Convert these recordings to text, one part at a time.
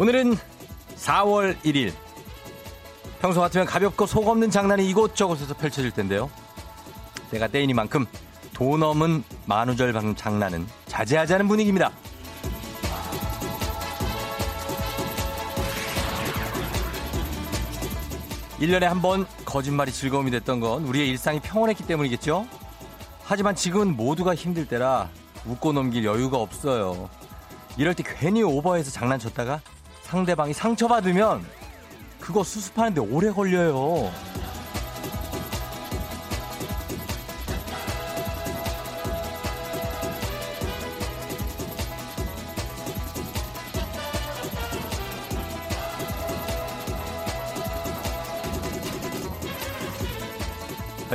오늘은 4월 1일. 평소 같으면 가볍고 속 없는 장난이 이곳저곳에서 펼쳐질 텐데요. 때가 때이니만큼 돈 없는 만우절 방 장난은 자제하자는 분위기입니다. 1년에 한 번 거짓말이 즐거움이 됐던 건 우리의 일상이 평온했기 때문이겠죠? 하지만 지금은 모두가 힘들 때라 웃고 넘길 여유가 없어요. 이럴 때 괜히 오버해서 장난쳤다가 상대방이 상처받으면 그거 수습하는데 오래 걸려요.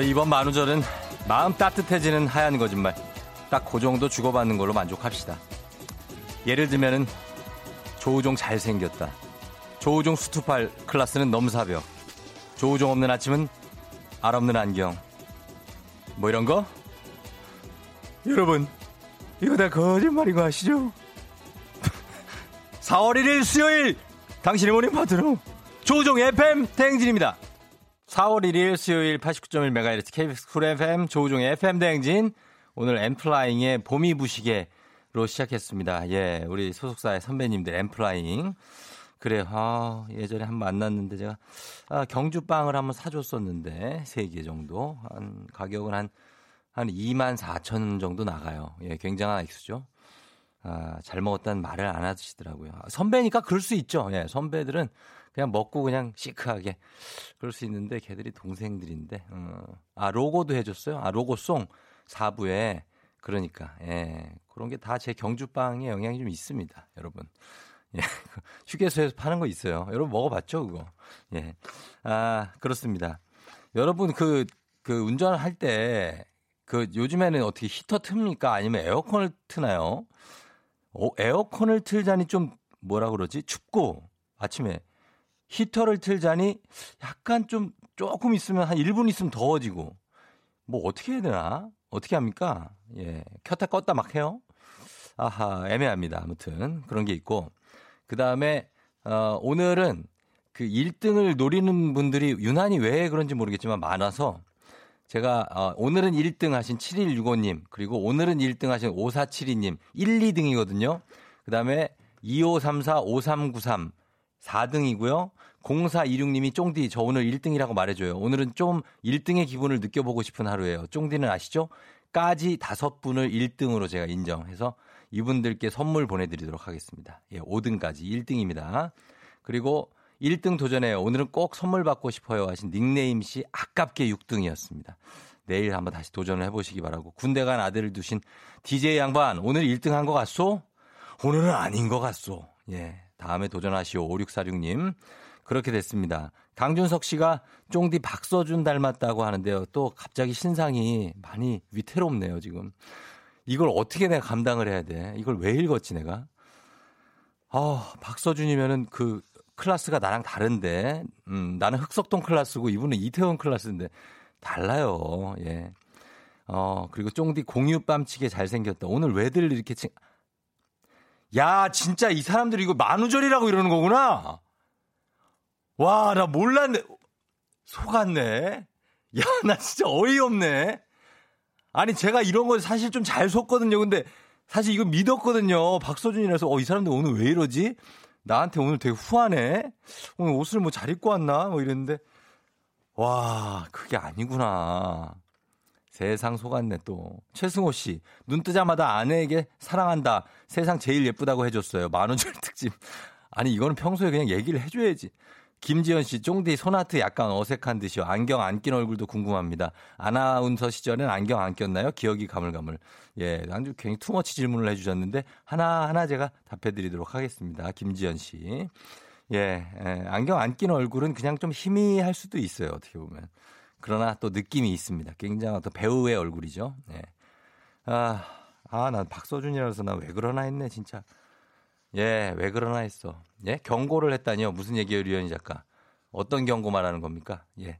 이번 만우절은 마음 따뜻해지는 하얀 거짓말. 딱 그 정도 주고받는 걸로 만족합시다. 예를 들면은 조우종 잘생겼다. 조우종 수투팔 클라스는 넘사벽. 조우종 없는 아침은 알 없는 안경. 뭐 이런 거? 여러분, 이거 다 거짓말인 거 아시죠? 4월 1일 수요일 당신의 모닝 파트너 조우종 FM 대행진입니다. 4월 1일 수요일 89.1MHz KBS 쿨 FM 조우종의 FM 대행진 오늘 엔플라잉의 봄이 부시게 로 시작했습니다. 예, 우리 소속사의 선배님들 엔플라잉 그래, 아, 예전에 한 번 만났는데 제가 아, 경주빵을 한번 사줬었는데 세 개 정도 한 가격은 한 한 2만 4천 정도 나가요. 예, 굉장한 액수죠. 아, 잘 먹었다는 말을 안 하시더라고요. 선배니까 그럴 수 있죠. 예, 선배들은 그냥 먹고 그냥 시크하게 그럴 수 있는데 걔들이 동생들인데 어. 아 로고도 해줬어요. 아 로고송 4부에 그러니까 예 그런 게 다 제 경주빵에 영향이 좀 있습니다, 여러분. 예, 휴게소에서 파는 거 있어요. 여러분 먹어봤죠, 그거? 예, 아 그렇습니다. 여러분 그그 그 운전할 때 그 요즘에는 어떻게 히터 틉니까? 아니면 에어컨을 트나요? 어, 에어컨을 틀자니 좀 뭐라 그러지? 춥고 아침에 히터를 틀자니 약간 좀 조금 있으면 한 1분 있으면 더워지고 뭐 어떻게 해야 되나? 어떻게 합니까? 예. 켰다 껐다 막 해요? 아하, 애매합니다. 아무튼 그런 게 있고 그 다음에 어 오늘은 그 1등을 노리는 분들이 유난히 왜 그런지 모르겠지만 많아서 제가 어, 오늘은 1등 하신 7165님 그리고 오늘은 1등 하신 5472님 1, 2등이거든요. 그 다음에 2534 5393 4등이고요. 0426님이 쫑디 저 오늘 1등이라고 말해줘요. 오늘은 좀 1등의 기분을 느껴보고 싶은 하루예요. 쫑디는 아시죠? 까지 다섯 분을 1등으로 제가 인정해서 이분들께 선물 보내드리도록 하겠습니다. 예, 5등까지 1등입니다. 그리고 1등 도전해요. 오늘은 꼭 선물 받고 싶어요 하신 닉네임 씨 아깝게 6등이었습니다. 내일 한번 다시 도전을 해보시기 바라고 군대 간 아들을 두신 DJ 양반 오늘 1등 한 것 같소? 오늘은 아닌 것 같소. 예, 다음에 도전하시오. 5646님. 그렇게 됐습니다. 강준석 씨가 쫑디 박서준 닮았다고 하는데요. 또 갑자기 신상이 많이 위태롭네요, 지금. 이걸 어떻게 내가 감당을 해야 돼? 이걸 왜 읽었지, 내가? 아, 박서준이면은 그 클래스가 나랑 다른데, 음, 나는 흑석동 클래스고 이분은 이태원 클래스인데 달라요. 예. 어, 그리고 쫑디 공유 뺨치게 잘생겼다. 오늘 왜들 이렇게 칭, 야, 진짜 이 사람들이 이거 만우절이라고 이러는 거구나. 와, 나 몰랐네. 속았네. 야, 나 진짜 어이없네. 아니, 제가 이런 거 사실 좀 잘 속거든요. 근데 사실 이거 믿었거든요. 박서준이라서, 어, 이 사람들 오늘 왜 이러지? 나한테 오늘 되게 후하네? 오늘 옷을 뭐 잘 입고 왔나? 뭐 이랬는데, 와, 그게 아니구나. 세상 속았네 또. 최승호 씨. 눈 뜨자마다 아내에게 사랑한다. 세상 제일 예쁘다고 해줬어요. 만원절 특집. 아니 이거는 평소에 그냥 얘기를 해줘야지. 김지현 씨, 쫑디 손아트 약간 어색한 듯이요. 안경 안 낀 얼굴도 궁금합니다. 아나운서 시절엔 안경 안 꼈나요? 기억이 가물가물. 예, 아주 굉장히 투머치 질문을 해주셨는데 하나하나 제가 답해드리도록 하겠습니다. 김지현 씨. 예, 예 안경 안 낀 얼굴은 그냥 좀 희미할 수도 있어요. 어떻게 보면. 그러나 또 느낌이 있습니다. 굉장한 또 배우의 얼굴이죠. 네. 아, 아, 난 박서준이라서 나왜 그러나 했네, 진짜. 예, 왜 그러나 했어. 예, 경고를 했다니요. 무슨 얘기예요, 류현희 작가? 어떤 경고 말하는 겁니까? 예.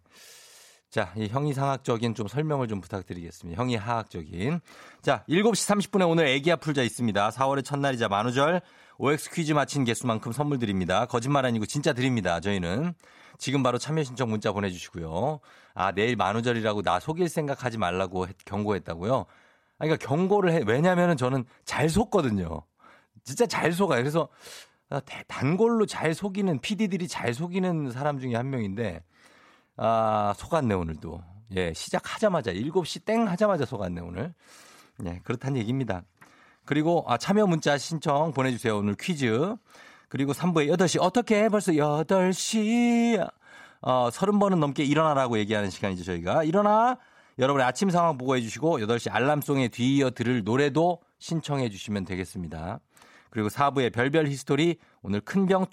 자, 이 형이 상학적인 좀 설명을 좀 부탁드리겠습니다. 형이 하학적인. 자, 7시 30분에 오늘 애기야 풀자 있습니다. 4월의 첫날이자 만우절 OX 퀴즈 마친 개수만큼 선물 드립니다. 거짓말 아니고 진짜 드립니다. 저희는. 지금 바로 참여 신청 문자 보내주시고요. 아, 내일 만우절이라고 나 속일 생각하지 말라고 했, 경고했다고요? 아, 그러니까 경고를 해. 왜냐면은 저는 잘 속거든요. 진짜 잘 속아요. 그래서 아, 단골로 잘 속이는, PD들이 잘 속이는 사람 중에 한 명인데, 아, 속았네, 오늘도. 예, 시작하자마자, 7시 땡 하자마자 속았네, 오늘. 예, 그렇다는 얘기입니다. 그리고, 아, 참여 문자 신청 보내 주세요. 오늘 퀴즈. 그리고 3부에 8시. 어떻게 벌써 8시. 어, 30번은 넘게 일어나라고 얘기하는 시간이죠, 저희가. 일어나! 여러분의 아침 상황 보고해 주시고 8시 알람송에 뒤이어 들을 노래도 신청해 주시면 되겠습니다. 그리고 4부의 별별 history 오늘 큰병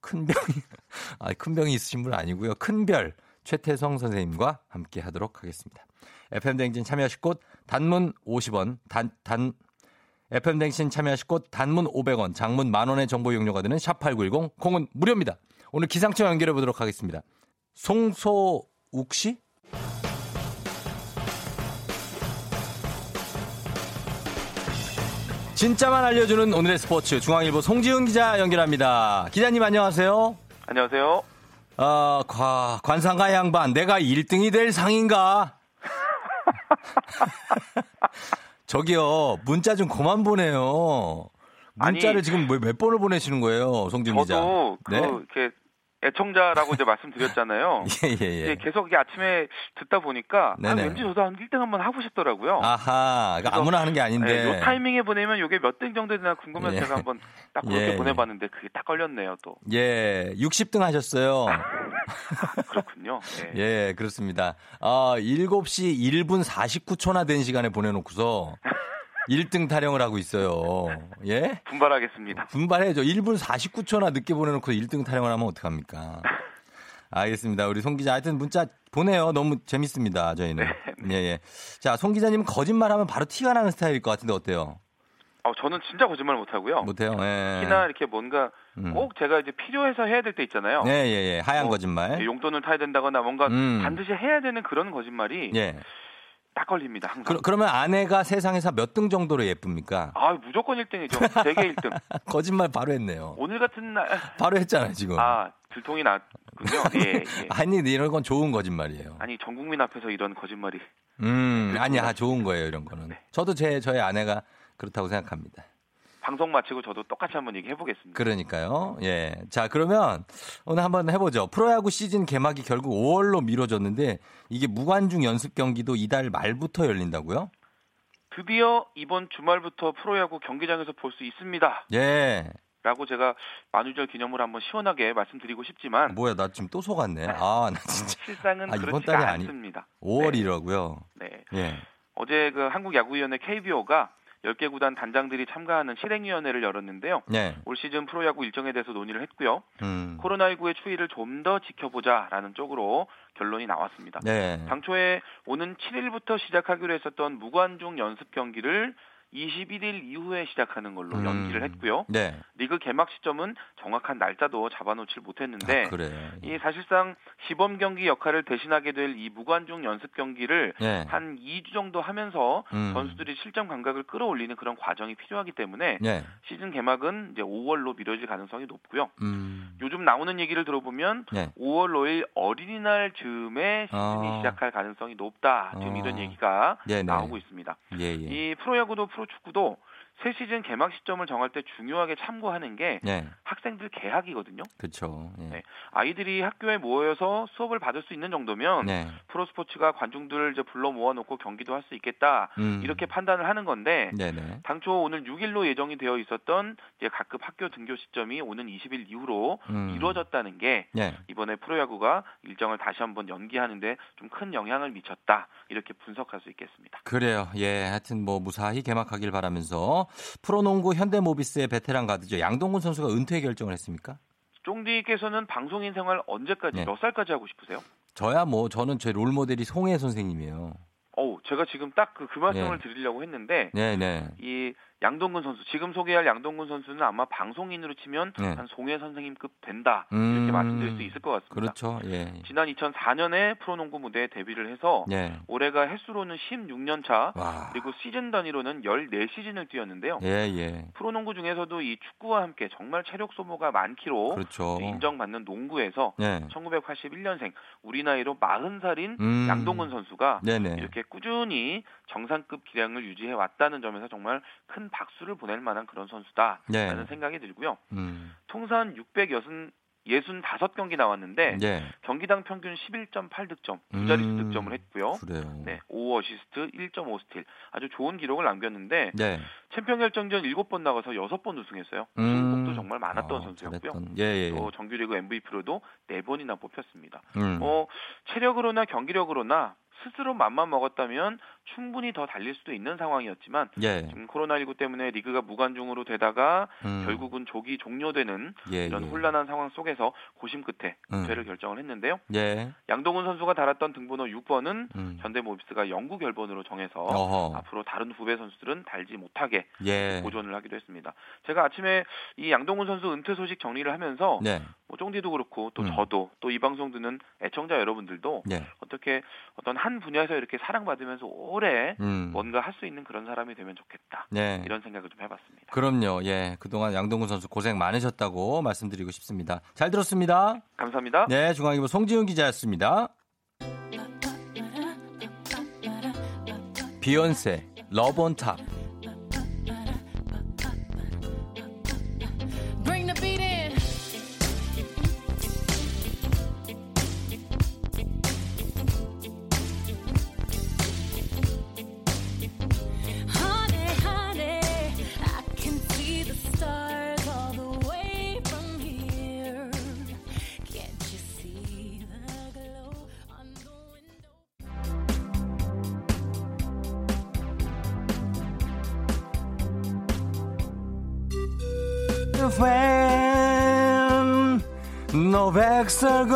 큰 병이 아, 큰 병이 있으신 분 아니고요. 큰별 최태성 선생님과 함께 하도록 하겠습니다. FM 댕진 참여하실 곳 단문 50원 단 단 FM 댕진 참여하실 곳 단문 500원 장문 만원의 정보 이용료가 드는 샵8910 공은 무료입니다. 오늘 기상청 연결해 보도록 하겠습니다. 송소욱 씨? 진짜만 알려주는 오늘의 스포츠 중앙일보 송지훈 기자 연결합니다. 기자님 안녕하세요. 안녕하세요. 어, 과, 관상가 양반 내가 1등이 될 상인가? 저기요 문자 좀 그만 보내요. 문자를 아니, 지금 몇 번을 보내시는 거예요, 송지훈 기자? 저도 그 네? 이렇게 애청자라고 이제 말씀드렸잖아요. 예, 예, 예. 계속 이게 아침에 듣다 보니까 아, 왠지 저도 한 1등 한번 하고 싶더라고요. 아하, 그러니까 아무나 하는 게 아닌데. 네, 요 타이밍에 보내면 이게 몇 등 정도 되나 궁금해서 예. 제가 한번 딱 그렇게 예. 보내봤는데 그게 딱 걸렸네요, 또. 예, 60등 하셨어요. 그렇군요. 예. 예, 그렇습니다. 아, 7시 1분 49초나 된 시간에 보내놓고서 1등 타령을 하고 있어요. 예? 분발하겠습니다. 분발해야죠. 1분 49초나 늦게 보내놓고 1등 타령을 하면 어떡합니까? 알겠습니다. 우리 송 기자 하여튼 문자 보내요. 너무 재밌습니다. 저희는. 네. 예, 예. 자, 송 기자님은 거짓말하면 바로 티가 나는 스타일일 것 같은데 어때요? 어, 저는 진짜 거짓말 못 하고요. 못 해요. 예. 특히나 이렇게 뭔가 음. 꼭 제가 이제 필요해서 해야 될 때 있잖아요. 네, 예, 예. 하얀 뭐, 거짓말. 용돈을 타야 된다거나 뭔가 음. 반드시 해야 되는 그런 거짓말이 예. 딱 걸립니다. 항상. 그, 러면 아내가 세상에서 몇 등 정도로 예쁩니까? 아 무조건 1등이죠. 세계 1등. 거짓말 바로 했네요. 오늘 같은 날 바로 했잖아요 지금. 아 들통이 났군요. 예, 예. 아니 이런 건 좋은 거짓말이에요. 아니 전 국민 앞에서 이런 거짓말이. 음 아니야 좋은 거예요 이런 거는. 네. 저도 제 저의 아내가 그렇다고 생각합니다. 방송 마치고 저도 똑같이 한번 얘기해 보겠습니다. 그러니까요. 예. 자, 그러면 오늘 한번 해보죠. 프로야구 시즌 개막이 결국 5월로 미뤄졌는데 이게 무관중 연습 경기도 이달 말부터 열린다고요? 드디어 이번 주말부터 프로야구 경기장에서 볼 수 있습니다. 예. 라고 제가 만우절 기념으로 한번 시원하게 말씀드리고 싶지만 뭐야 나 지금 또 속았네. 아, 나 진짜 실상은 아, 이번 달이 않습니다. 아니 5월이라고요. 네. 네. 예. 어제 그 한국야구위원회 KBO가 10개 구단 단장들이 참가하는 실행위원회를 열었는데요. 네. 올 시즌 프로야구 일정에 대해서 논의를 했고요. 음. 코로나19의 추이를 좀 더 지켜보자라는 쪽으로 결론이 나왔습니다. 네. 당초에 오는 7일부터 시작하기로 했었던 무관중 연습 경기를 21일 이후에 시작하는 걸로 음. 연기를 했고요. 네. 리그 개막 시점은 정확한 날짜도 잡아놓질 못했는데 아, 이 사실상 시범 경기 역할을 대신하게 될 이 무관중 연습 경기를 네. 한 2주 정도 하면서 음. 선수들이 실전 감각을 끌어올리는 그런 과정이 필요하기 때문에 네. 시즌 개막은 이제 5월로 미뤄질 가능성이 높고요. 음. 요즘 나오는 얘기를 들어보면 5월 5일 어린이날 즈음에 시즌이 아. 시작할 가능성이 높다. 지금 아. 이런 얘기가 네네. 나오고 있습니다. 예, 예. 이 프로야구도 프로 프로축구도 새 시즌 개막 시점을 정할 때 중요하게 참고하는 게 네. 학생들 개학이거든요. 그렇죠. 예. 네. 아이들이 학교에 모여서 수업을 받을 수 있는 정도면 네. 프로스포츠가 관중들을 이제 불러 모아놓고 경기도 할 수 있겠다 음. 이렇게 판단을 하는 건데 네네. 당초 오늘 6일로 예정이 되어 있었던 이제 각급 학교 등교 시점이 오는 20일 이후로 음. 이루어졌다는 게 네. 이번에 프로야구가 일정을 다시 한번 연기하는데 좀 큰 영향을 미쳤다 이렇게 분석할 수 있겠습니다. 그래요. 예, 하여튼 뭐 무사히 개막하길 바라면서 프로농구 현대모비스의 베테랑 가드죠. 양동근 선수가 은퇴 결정을 했습니까? 쫑디께서는 방송인 생활 언제까지 네. 몇 살까지 하고 싶으세요? 저야 뭐 저는 제 롤 모델이 송혜 선생님이에요. 어우, 제가 지금 딱 그 그 말씀을 네. 드리려고 했는데 네, 네. 이 양동근 선수 지금 소개할 양동근 선수는 아마 방송인으로 치면 네. 한 송혜 선생님급 된다 음... 이렇게 말씀드릴 수 있을 것 같습니다. 그렇죠. 예. 지난 2004년에 프로농구 무대에 데뷔를 해서 예. 올해가 횟수로는 16년 차 와. 그리고 시즌 단위로는 14시즌을 뛰었는데요. 예, 예. 프로농구 중에서도 이 축구와 함께 정말 체력 소모가 많기로 그렇죠. 인정받는 농구에서 예. 1981년생 우리 나이로 40살인 음... 양동근 선수가 네네. 이렇게 꾸준히 정상급 기량을 유지해 왔다는 점에서 정말 큰 박수를 보낼 만한 그런 선수다라는 네. 생각이 들고요. 음. 통산 660 65경기 나왔는데 네. 경기당 평균 11.8 득점, 두 자릿수 음, 득점을 했고요. 그래요. 네, 5 어시스트, 1.5 스틸. 아주 좋은 기록을 남겼는데 네. 챔피언 결정전 7번 나가서 6번 우승했어요. 우승복도 음. 정말 많았던 어, 선수였고요. 예, 예, 예. 또 정규리그 MVP로도 4번이나 뽑혔습니다. 음. 어, 체력으로나 경기력으로나 스스로 맘만 먹었다면 충분히 더 달릴 수도 있는 상황이었지만 예. 지금 코로나19 때문에 리그가 무관중으로 되다가 음. 결국은 조기 종료되는 예, 이런 예. 혼란한 상황 속에서 고심 끝에 은퇴를 음. 결정을 했는데요. 예. 양동근 선수가 달았던 등번호 6번은 음. 현대모비스가 영구 결번으로 정해서 어허. 앞으로 다른 후배 선수들은 달지 못하게 예. 보존을 하기도 했습니다. 제가 아침에 이 양동훈 선수 은퇴 소식 정리를 하면서 네. 뭐 쫑디도 그렇고 또 음. 저도 또 이 방송 듣는 애청자 여러분들도 네. 어떻게 어떤 한 분야에서 이렇게 사랑받으면서 오래 음. 뭔가 할 수 있는 그런 사람이 되면 좋겠다. 네. 이런 생각을 좀 해봤습니다. 그럼요. 예, 그동안 양동근 선수 고생 많으셨다고 말씀드리고 싶습니다. 잘 들었습니다. 감사합니다. 네, 중앙일보 송지훈 기자였습니다. 비욘세, 러본탑. 너 백설공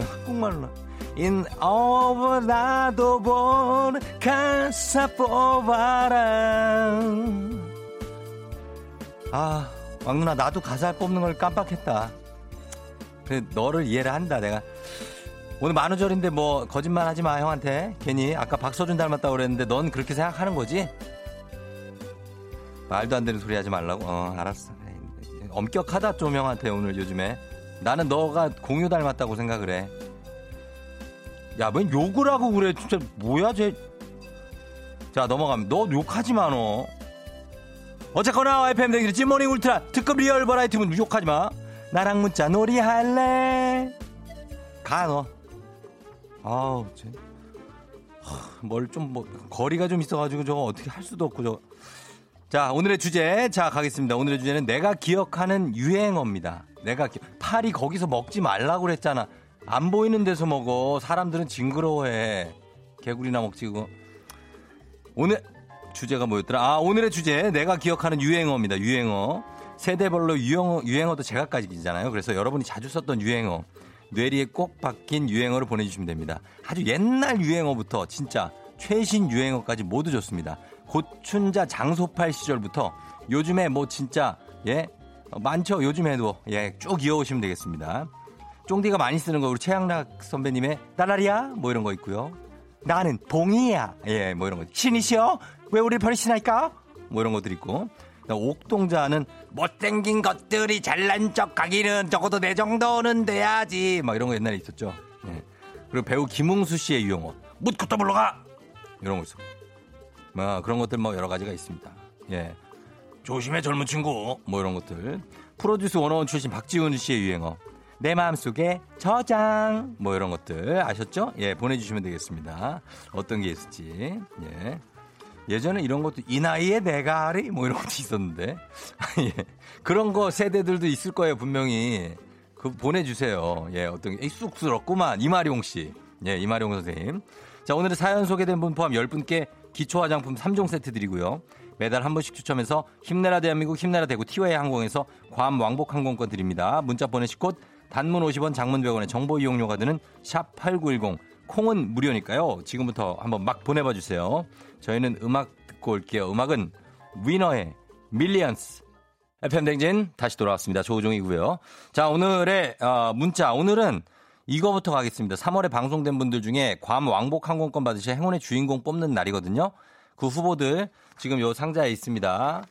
한국말로. 인 어버나도 본 가사 뽑아라. 아 왕누나 나도 가사 뽑는 걸 깜빡했다. 그래 너를 이해를 한다 내가. 오늘 만우절인데 뭐 거짓말 하지 마 형한테. 괜히 아까 박서준 닮았다고 그랬는데 넌 그렇게 생각하는 거지? 말도 안 되는 소리 하지 말라고? 어 알았어. 엄격하다 좀 형한테 오늘 요즘에. 나는 너가 공유 닮았다고 생각을 해. 야, 웬 욕을 하고 그래. 진짜 뭐야, 쟤. 자, 넘어가면. 너 욕하지 마, 너. 어쨌거나, FM댕진 모닝 울트라 특급 리얼 버라이어티면 욕하지 마. 나랑 문자 놀이 할래? 가, 너. 아우, 쟤. 뭘 좀, 뭐, 거리가 좀 있어가지고 저거 어떻게 할 수도 없고, 저거. 자, 오늘의 주제. 자, 가겠습니다. 오늘의 주제는 내가 기억하는 유행어입니다. 내가 기... 파리 거기서 먹지 말라고 그랬잖아. 안 보이는 데서 먹어. 사람들은 징그러워해. 개구리나 먹지, 그거. 오늘 주제가 뭐였더라? 아, 오늘의 주제. 내가 기억하는 유행어입니다. 유행어. 세대별로 유행어, 유행어도 제각각이잖아요. 그래서 여러분이 자주 썼던 유행어. 뇌리에 꼭 박힌 유행어를 보내주시면 됩니다. 아주 옛날 유행어부터 진짜 최신 유행어까지 모두 좋습니다. 고춘자 장소팔 시절부터 요즘에 뭐 진짜 예? 많죠? 요즘에도. 예쭉 이어오시면 되겠습니다. 쫑디가 많이 쓰는 거 우리 최양락 선배님의 따라리야 뭐 이런 거 있고요. 나는 봉이야. 예 뭐 이런 거. 신이시여? 왜 우리 버리시나이까? 뭐 이런 것들 있고. 옥동자는 못생긴 것들이 잘난 척하기는 적어도 내 정도는 돼야지. 막 이런 거 옛날에 있었죠. 예. 그리고 배우 김웅수 씨의 유용어. 묻고도 물러가! 이런 거 있 어. 뭐 그런 것들 뭐 여러 가지가 있습니다. 예. 조심해 젊은 친구 뭐 이런 것들. 프로듀스 원어원 출신 박지훈 씨의 유행어. 내 마음속에 저장 뭐 이런 것들 아셨죠? 예, 보내주시면 되겠습니다. 어떤 게 있을지. 예. 예전에 이런 것도 이 나이에 내가 아리 뭐 이런 것도 있었는데 예. 그런 거 세대들도 있을 거예요 분명히 그 보내주세요. 예, 어떤 게 쑥스럽구만 이마룡 씨. 예, 이마룡 선생님. 자, 오늘의 사연 소개된 분 포함 10분께 기초 화장품 3종 세트 드리고요. 매달 한 번씩 추첨해서 힘내라 대한민국 힘내라 대구 티웨이 항공에서 괌 왕복 항공권 드립니다. 문자 보내실 곳 단문 50원 장문 100원의 정보 이용료가 드는 샵 8910 콩은 무료니까요. 지금부터 한번 막 보내봐 주세요. 저희는 음악 듣고 올게요. 음악은 위너의 Millions. FM댕진 다시 돌아왔습니다. 조우종이고요. 자, 오늘의 어, 문자. 오늘은 이거부터 가겠습니다. 3월에 방송된 분들 중에 괌 왕복 항공권 받으실 행운의 주인공 뽑는 날이거든요. 그 후보들 지금 요 상자에 있습니다.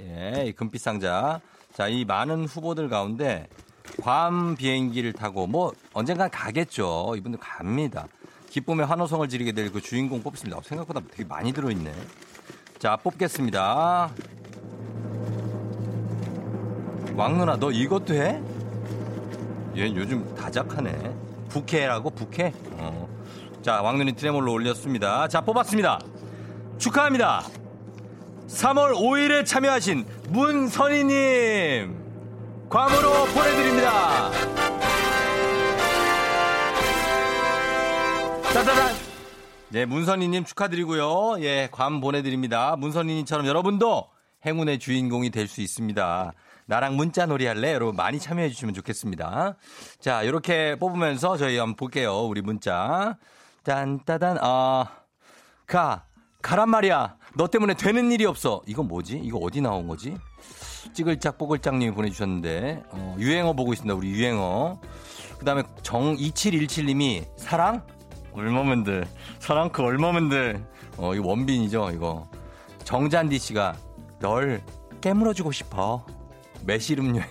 예, 이 금빛 상자. 자, 이 많은 후보들 가운데 괌 비행기를 타고 뭐 언젠간 가겠죠. 이분들 갑니다. 기쁨의 환호성을 지르게 될 그 주인공 뽑습니다. 생각보다 되게 많이 들어있네. 자, 뽑겠습니다. 왕 누나, 너 이것도 해? 얘 요즘 다작하네. 부캐라고 부캐? 어. 자, 왕눈이 트레몰로 올렸습니다. 자, 뽑았습니다. 축하합니다. 3월 5일에 참여하신 문선희님 괌으로 보내드립니다. 짜자잔. 네, 문선희님 축하드리고요. 예, 괌 보내드립니다. 문선희님처럼 여러분도 행운의 주인공이 될 수 있습니다. 나랑 문자 놀이 할래? 여러분 많이 참여해 주시면 좋겠습니다. 자, 이렇게 뽑으면서 저희 한번 볼게요. 우리 문자. 짠따단, 아, 가, 가란 말이야. 너 때문에 되는 일이 없어. 이건 뭐지? 이거 어디 나온 거지? 찌글짝 뽀글짝님이 보내주셨는데, 어, 유행어 보고 있습니다. 우리 유행어. 그 다음에 정2717님이 사랑? 얼마면들. 사랑 그 얼마면들. 어, 이거 원빈이죠, 이거. 정잔디 씨가 널 깨물어주고 싶어. 매실 음료.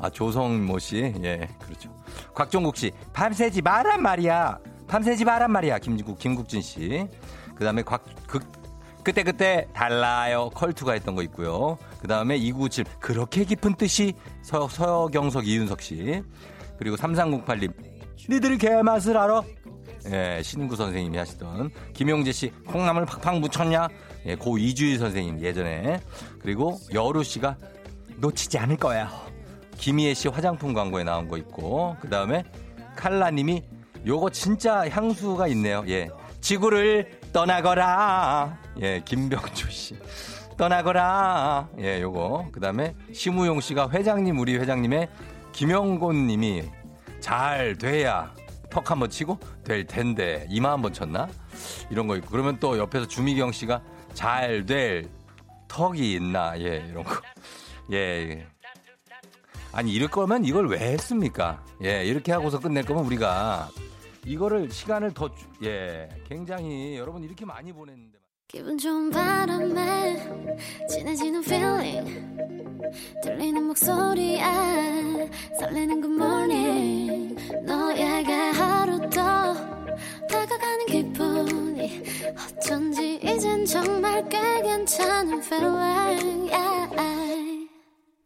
아, 조성모 씨. 예, 그렇죠. 곽종국 씨. 밤새지 마란 말이야. 밤새지 마란 말이야. 김국, 김국진 씨. 그 다음에 곽, 극, 그때 그때 달라요. 컬투가 했던 거 있고요. 그 다음에 2997. 그렇게 깊은 뜻이 서, 서경석, 이윤석 씨. 그리고 3308님. 니들 개맛을 알아? 예, 신구 선생님이 하시던 김용재 씨 콩나물 팍팍 묻혔냐? 예, 고 이주희 선생님 예전에 그리고 여루 씨가 놓치지 않을 거야. 김희애 씨 화장품 광고에 나온 거 있고 그 다음에 칼라님이 요거 진짜 향수가 있네요. 예, 지구를 떠나거라. 예, 김병주 씨. 떠나거라. 예, 요거. 그 다음에 심우용 씨가 회장님, 우리 회장님의 김영곤 님이 잘 돼야 턱 한번 치고 될 텐데 이마 한번 쳤나? 이런 거 있고 그러면 또 옆에서 주미경 씨가 잘 될 턱이 있나? 예 이런 거. 예. 아니 이럴 거면 이걸 왜 했습니까? 예 이렇게 하고서 끝낼 거면 우리가 이거를 시간을 더 예 굉장히 여러분 이렇게 많이 보냈는데. 기분 좋은 바람에 진해지는 feeling 들리는 목소리에 설레는 good morning 너에게 하루 더 다가가는 기분이 어쩐지 이젠 정말 꽤 괜찮은 feeling yeah.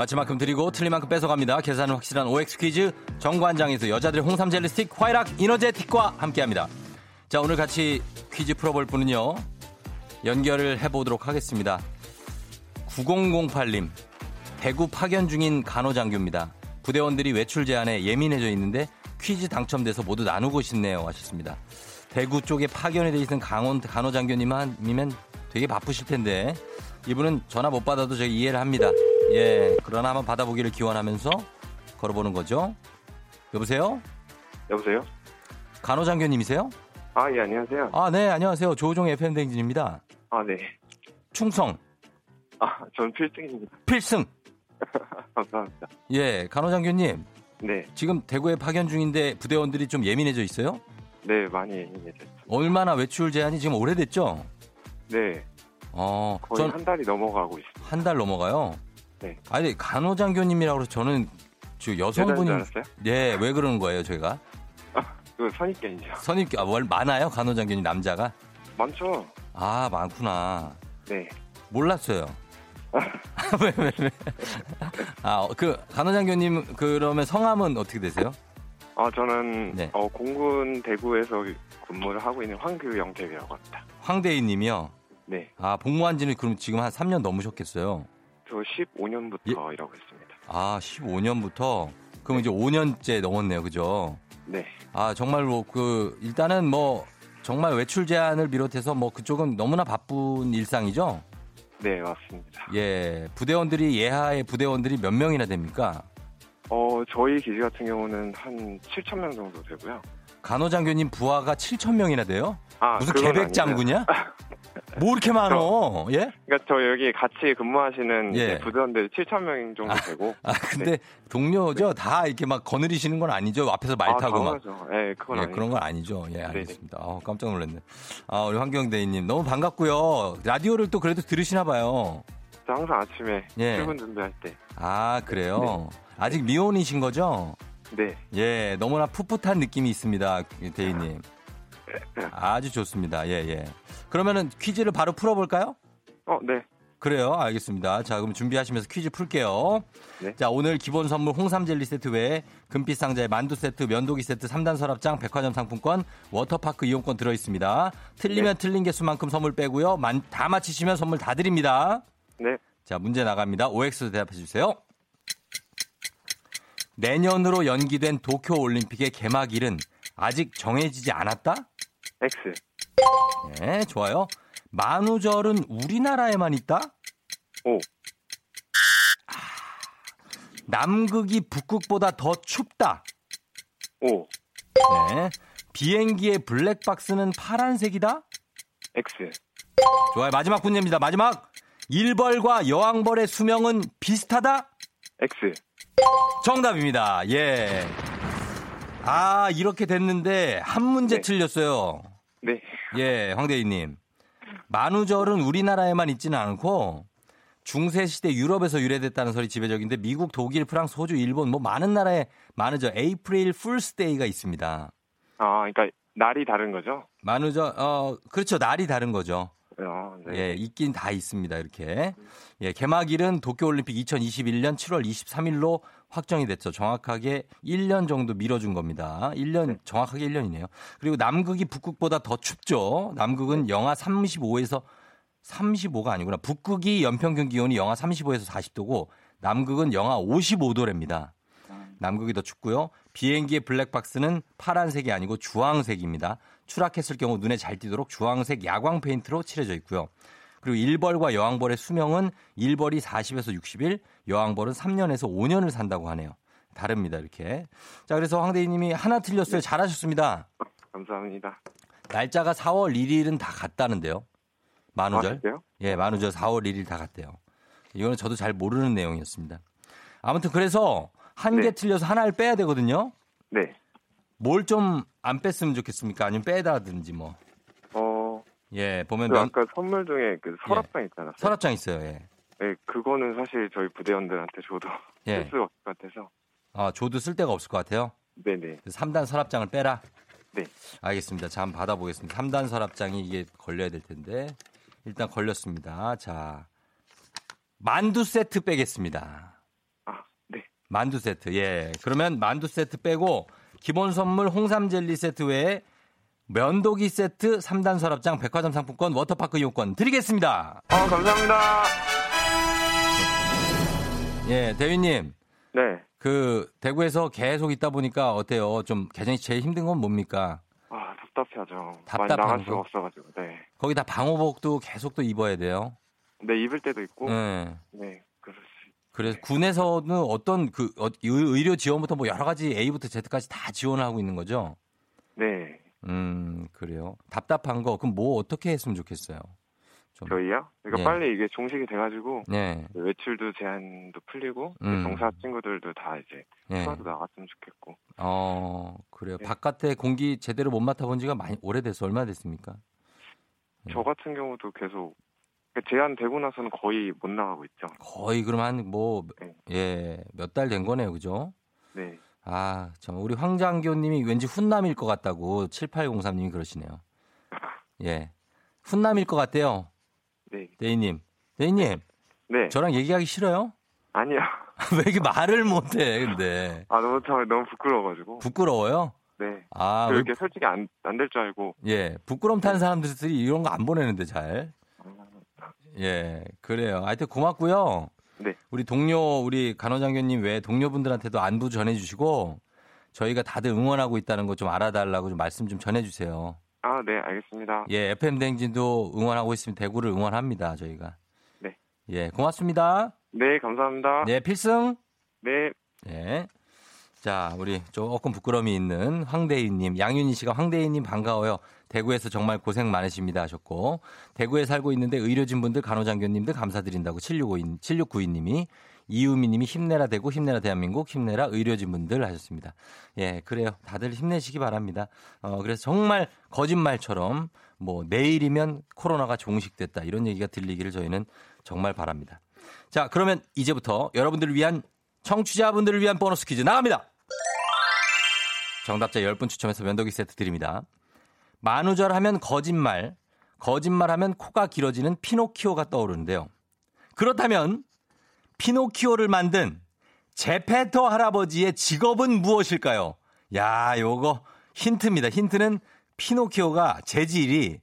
마치 만큼 드리고 틀린 만큼 뺏어갑니다. 계산은 확실한 OX 퀴즈 정관장에서 여자들의 홍삼 젤리 스틱 화이락 이너제틱과 함께합니다. 자 오늘 같이 퀴즈 풀어볼 분은요. 연결을 해보도록 하겠습니다. 9008님 대구 파견 중인 간호장교입니다. 부대원들이 외출 제한에 예민해져 있는데 퀴즈 당첨돼서 모두 나누고 싶네요 하셨습니다. 대구 쪽에 파견이 돼 있는 강원 간호장교님이면 되게 바쁘실 텐데 이분은 전화 못 받아도 저희 이해를 합니다. 예, 그러나 한번 받아보기를 기원하면서 걸어보는 거죠. 여보세요? 여보세요? 간호장교님이세요? 아, 예, 안녕하세요. 아, 네, 안녕하세요. 조우종 FM 댕진입니다. 아, 네. 충성. 아, 전 필승입니다. 필승. 감사합니다. 예, 간호장교님. 네. 지금 대구에 파견 중인데 부대원들이 좀 예민해져 있어요? 네, 많이 예민해져 있어요. 얼마나 외출 제한이 지금 오래됐죠? 네. 어, 거의 한 달이 넘어가고 있어요. 한 달 넘어가요? 네. 아니, 간호장교님이라고 해서 저는 저 여성분이. 네, 왜 그러는 거예요, 저희가? 아, 그 선입견이죠. 선입견, 아, 뭘 많아요? 간호장교님 남자가? 많죠. 아, 많구나. 네. 몰랐어요. 왜, 왜, 왜? 아, 그, 간호장교님, 그러면 성함은 어떻게 되세요? 아, 저는, 네. 어, 공군 대구에서 근무를 하고 있는 황규영 대위라고 합니다. 황대희 님이요? 네. 아, 복무한 지는 그럼 지금 한 3년 넘으셨겠어요? 저 15년부터 예? 일하고 있습니다. 아, 15년부터? 그럼 이제 5년째 넘었네요. 그죠? 네. 아, 정말로 그, 일단은 뭐, 정말 외출 제한을 비롯해서 뭐 그쪽은 너무나 바쁜 일상이죠? 네, 맞습니다. 예. 부대원들이, 예하의 부대원들이 몇 명이나 됩니까? 어, 저희 기지 같은 경우는 한 7천 명 정도 되고요. 간호장교님 부하가 7천 명이나 돼요? 아, 무슨 계백 장군이야? 뭐 이렇게 많어? 저, 예? 그러니까 저 여기 같이 근무하시는 예. 부대원들 7천 명 정도 아, 되고. 아 근데 네. 동료죠? 네. 다 이렇게 막 거느리시는 건 아니죠? 앞에서 말 아, 타고 막. 예, 그건 예, 그런 건 아니죠. 예, 알겠습니다. 아, 깜짝 놀랐네. 아, 우리 환경대리님 너무 반갑고요. 라디오를 또 그래도 들으시나 봐요. 저 항상 아침에 예. 출근 준비할 때. 아, 그래요? 네. 아직 미혼이신 거죠? 네. 예, 너무나 풋풋한 느낌이 있습니다, 대리님. 아주 좋습니다. 예, 예. 그러면은 퀴즈를 바로 풀어볼까요? 어, 네. 그래요. 알겠습니다. 자, 그럼 준비하시면서 퀴즈 풀게요. 네. 자, 오늘 기본 선물 홍삼 젤리 세트 외에 금빛 상자에 만두 세트, 면도기 세트, 3단 서랍장, 백화점 상품권, 워터파크 이용권 들어 있습니다. 틀리면 네. 틀린 개수만큼 선물 빼고요. 만, 다 맞히시면 선물 다 드립니다. 네. 자, 문제 나갑니다. OX 대답해 주세요. 내년으로 연기된 도쿄 올림픽의 개막일은 아직 정해지지 않았다? X. 네, 좋아요. 만우절은 우리나라에만 있다? 오. 아, 남극이 북극보다 더 춥다? 오. 네. 비행기의 블랙박스는 파란색이다? X. 좋아요. 마지막 문제입니다. 마지막. 일벌과 여왕벌의 수명은 비슷하다? X. 정답입니다. 예. 아, 이렇게 됐는데 한 문제 네. 틀렸어요. 네. 예, 황대희님. 만우절은 우리나라에만 있지는 않고 중세 시대 유럽에서 유래됐다는 설이 지배적인데 미국, 독일, 프랑스, 호주, 일본 뭐 많은 나라에 만우절 에이프릴 풀스데이가 있습니다. 아, 그러니까 날이 다른 거죠? 만우절 어 그렇죠. 날이 다른 거죠. 아, 네. 예, 있긴 다 있습니다. 이렇게. 예, 개막일은 도쿄올림픽 2021년 7월 23일로 확정이 됐죠. 정확하게 1년 정도 미뤄준 겁니다. 1년, 네. 정확하게 1년이네요. 그리고 남극이 북극보다 더 춥죠. 남극은 영하 35에서 35가 아니구나. 북극이 연평균 기온이 영하 35에서 40도고 남극은 영하 55도랍니다. 남극이 더 춥고요. 비행기의 블랙박스는 파란색이 아니고 주황색입니다. 추락했을 경우 눈에 잘 띄도록 주황색 야광 페인트로 칠해져 있고요. 그리고 일벌과 여왕벌의 수명은 일벌이 40에서 60일, 여왕벌은 3년에서 5년을 산다고 하네요. 다릅니다, 이렇게. 자, 그래서 황대희님이 하나 틀렸어요. 잘하셨습니다. 감사합니다. 날짜가 4월 1일은 다 같다는데요. 만우절. 아, 예, 만우절 4월 1일 다 같대요. 이거는 저도 잘 모르는 내용이었습니다. 아무튼 그래서 한개 네. 틀려서 하나를 빼야 되거든요. 네. 뭘 좀 안 뺐으면 좋겠습니까? 아니면 빼다든지 뭐. 어. 예, 보면 그 아까 선물 중에 그 서랍장 예. 있잖아요. 서랍장 있어요. 예. 네, 그거는 사실 저희 부대원들한테 줘도 예. 쓸 수가 없을 것 같아서. 아, 줘도 쓸 데가 없을 것 같아요? 네네. 3단 서랍장을 빼라? 네. 알겠습니다. 자, 한번 받아보겠습니다. 3단 서랍장이 이게 걸려야 될 텐데. 일단 걸렸습니다. 자. 만두 세트 빼겠습니다. 만두 세트. 예. 그러면 만두 세트 빼고 기본 선물 홍삼 젤리 세트 외에 면도기 세트 3단 서랍장 백화점 상품권 워터파크 이용권 드리겠습니다. 아, 감사합니다. 예, 대위님. 네. 그 대구에서 계속 있다 보니까 어때요? 좀 개정이 제일 힘든 건 뭡니까? 아, 답답하죠. 답답한 나갈 수가 없어가지고. 네. 거기 다 방호복도 계속 또 입어야 돼요. 네, 입을 때도 있고. 네. 네. 그래서 군에서는 어떤 그 어, 의료 지원부터 뭐 여러 가지 A부터 Z까지 다 지원을 하고 있는 거죠? 네. 음, 그래요. 답답한 거 그럼 뭐 어떻게 했으면 좋겠어요? 좀. 저희요? 그러니까 네. 빨리 이게 종식이 돼가지고 네. 외출도 제한도 풀리고 음. 동사 친구들도 다 이제 네. 휴가도 나갔으면 좋겠고. 어, 그래요. 네. 바깥에 공기 제대로 못 맡아본 지가 많이 오래돼서 얼마 됐습니까? 저 같은 경우도 계속 그 제한되고 나서는 거의 못 나가고 있죠. 거의 그럼 한뭐 네. 예, 몇달 된 거네요. 그죠? 네. 아, 참 우리 황장교 님이 왠지 훈남일 것 같다고 7803 님이 그러시네요. 예. 훈남일 것 같대요. 네. 데이 님. 데이 님. 네. 저랑 얘기하기 싫어요? 아니요. 왜 이렇게 말을 못 해, 근데. 아, 너무 참 너무 부끄러워 가지고. 부끄러워요? 네. 아, 이렇게 왜... 솔직히 안 안 될 줄 알고. 예. 부끄럼 탄 사람들이 이런 거 안 보내는데 잘. 예, 그래요. 하여튼 고맙고요. 네. 우리 동료, 우리 간호장교님 외 동료분들한테도 안부 전해주시고 저희가 다들 응원하고 있다는 거 좀 알아달라고 좀 말씀 좀 전해주세요. 아, 네, 알겠습니다. 예, FM 댕진도 응원하고 있으면 대구를 응원합니다, 저희가. 네. 예, 고맙습니다. 네, 감사합니다. 네, 필승. 네. 예. 자, 우리 조금 부끄러움이 있는 황대희님, 양윤희 씨가 황대희님 반가워요. 대구에서 정말 고생 많으십니다 하셨고, 대구에 살고 있는데 의료진 분들, 간호장교님들 감사드린다고 7652, 7692님이, 이유미님이 힘내라 대구, 힘내라 대한민국, 힘내라 의료진 분들 하셨습니다. 예, 그래요. 다들 힘내시기 바랍니다. 어, 그래서 정말 거짓말처럼 뭐 내일이면 코로나가 종식됐다 이런 얘기가 들리기를 저희는 정말 바랍니다. 자, 그러면 이제부터 여러분들을 위한 청취자분들을 위한 보너스 퀴즈 나갑니다. 정답자 10분 추첨해서 면도기 세트 드립니다. 만우절 하면 거짓말, 거짓말 하면 코가 길어지는 피노키오가 떠오르는데요. 그렇다면 피노키오를 만든 제페토 할아버지의 직업은 무엇일까요? 야, 요거 힌트입니다. 힌트는 피노키오가 재질이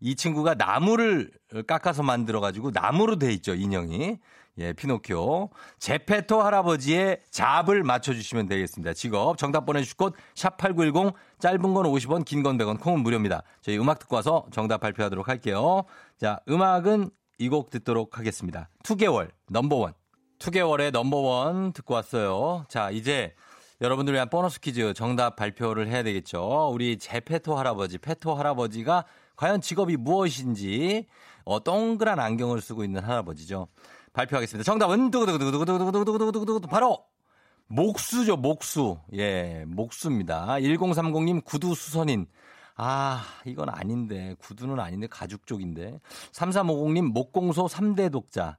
이 친구가 나무를 깎아서 만들어가지고 나무로 돼 있죠, 인형이. 예, 피노키오. 제페토 할아버지의 잡을 맞춰주시면 되겠습니다. 직업, 정답 보내주실 곳, 샵8910, 짧은 건 50원, 긴 건 100원, 콩은 무료입니다. 저희 음악 듣고 와서 정답 발표하도록 할게요. 자, 음악은 이 곡 듣도록 하겠습니다. 2개월, 넘버원. 2개월의 넘버원 듣고 왔어요. 자, 이제 여러분들 위한 보너스 퀴즈 정답 발표를 해야 되겠죠. 우리 제페토 할아버지, 페토 할아버지가 과연 직업이 무엇인지, 어, 동그란 안경을 쓰고 있는 할아버지죠. 발표하겠습니다. 정답은 두구두구두구두구두구두구두구두구 바로 목수죠, 목수. 예, 목수입니다. 1030님 구두 수선인. 아, 이건 아닌데. 구두는 아닌데 가죽 쪽인데. 3350님 목공소 3대 독자.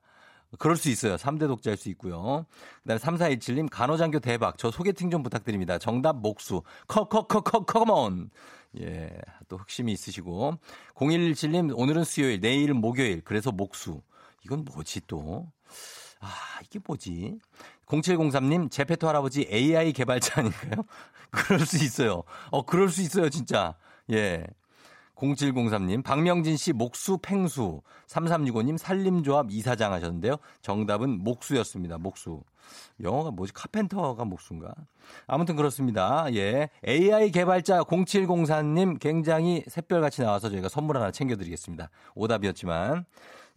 그럴 수 있어요. 3대 독자일 수 있고요. 그다음에 3417님 간호장교 대박. 저 소개팅 좀 부탁드립니다. 정답 목수. 커커커커 come on. 예, 또 흑심이 있으시고. 0117님 오늘은 수요일, 내일은 목요일. 그래서 목수. 이건 뭐지 또? 아, 이게 뭐지? 0703님, 제페토 할아버지 AI 개발자 아닌가요? 그럴 수 있어요. 어, 그럴 수 있어요, 진짜. 예. 0703님, 박명진 씨 목수 팽수, 3365님 산림조합 이사장 하셨는데요. 정답은 목수였습니다. 목수. 영어가 뭐지? 카펜터가 목수인가? 아무튼 그렇습니다. 예. AI 개발자 0704님 굉장히 샛별같이 나와서 저희가 선물 하나 챙겨드리겠습니다. 오답이었지만.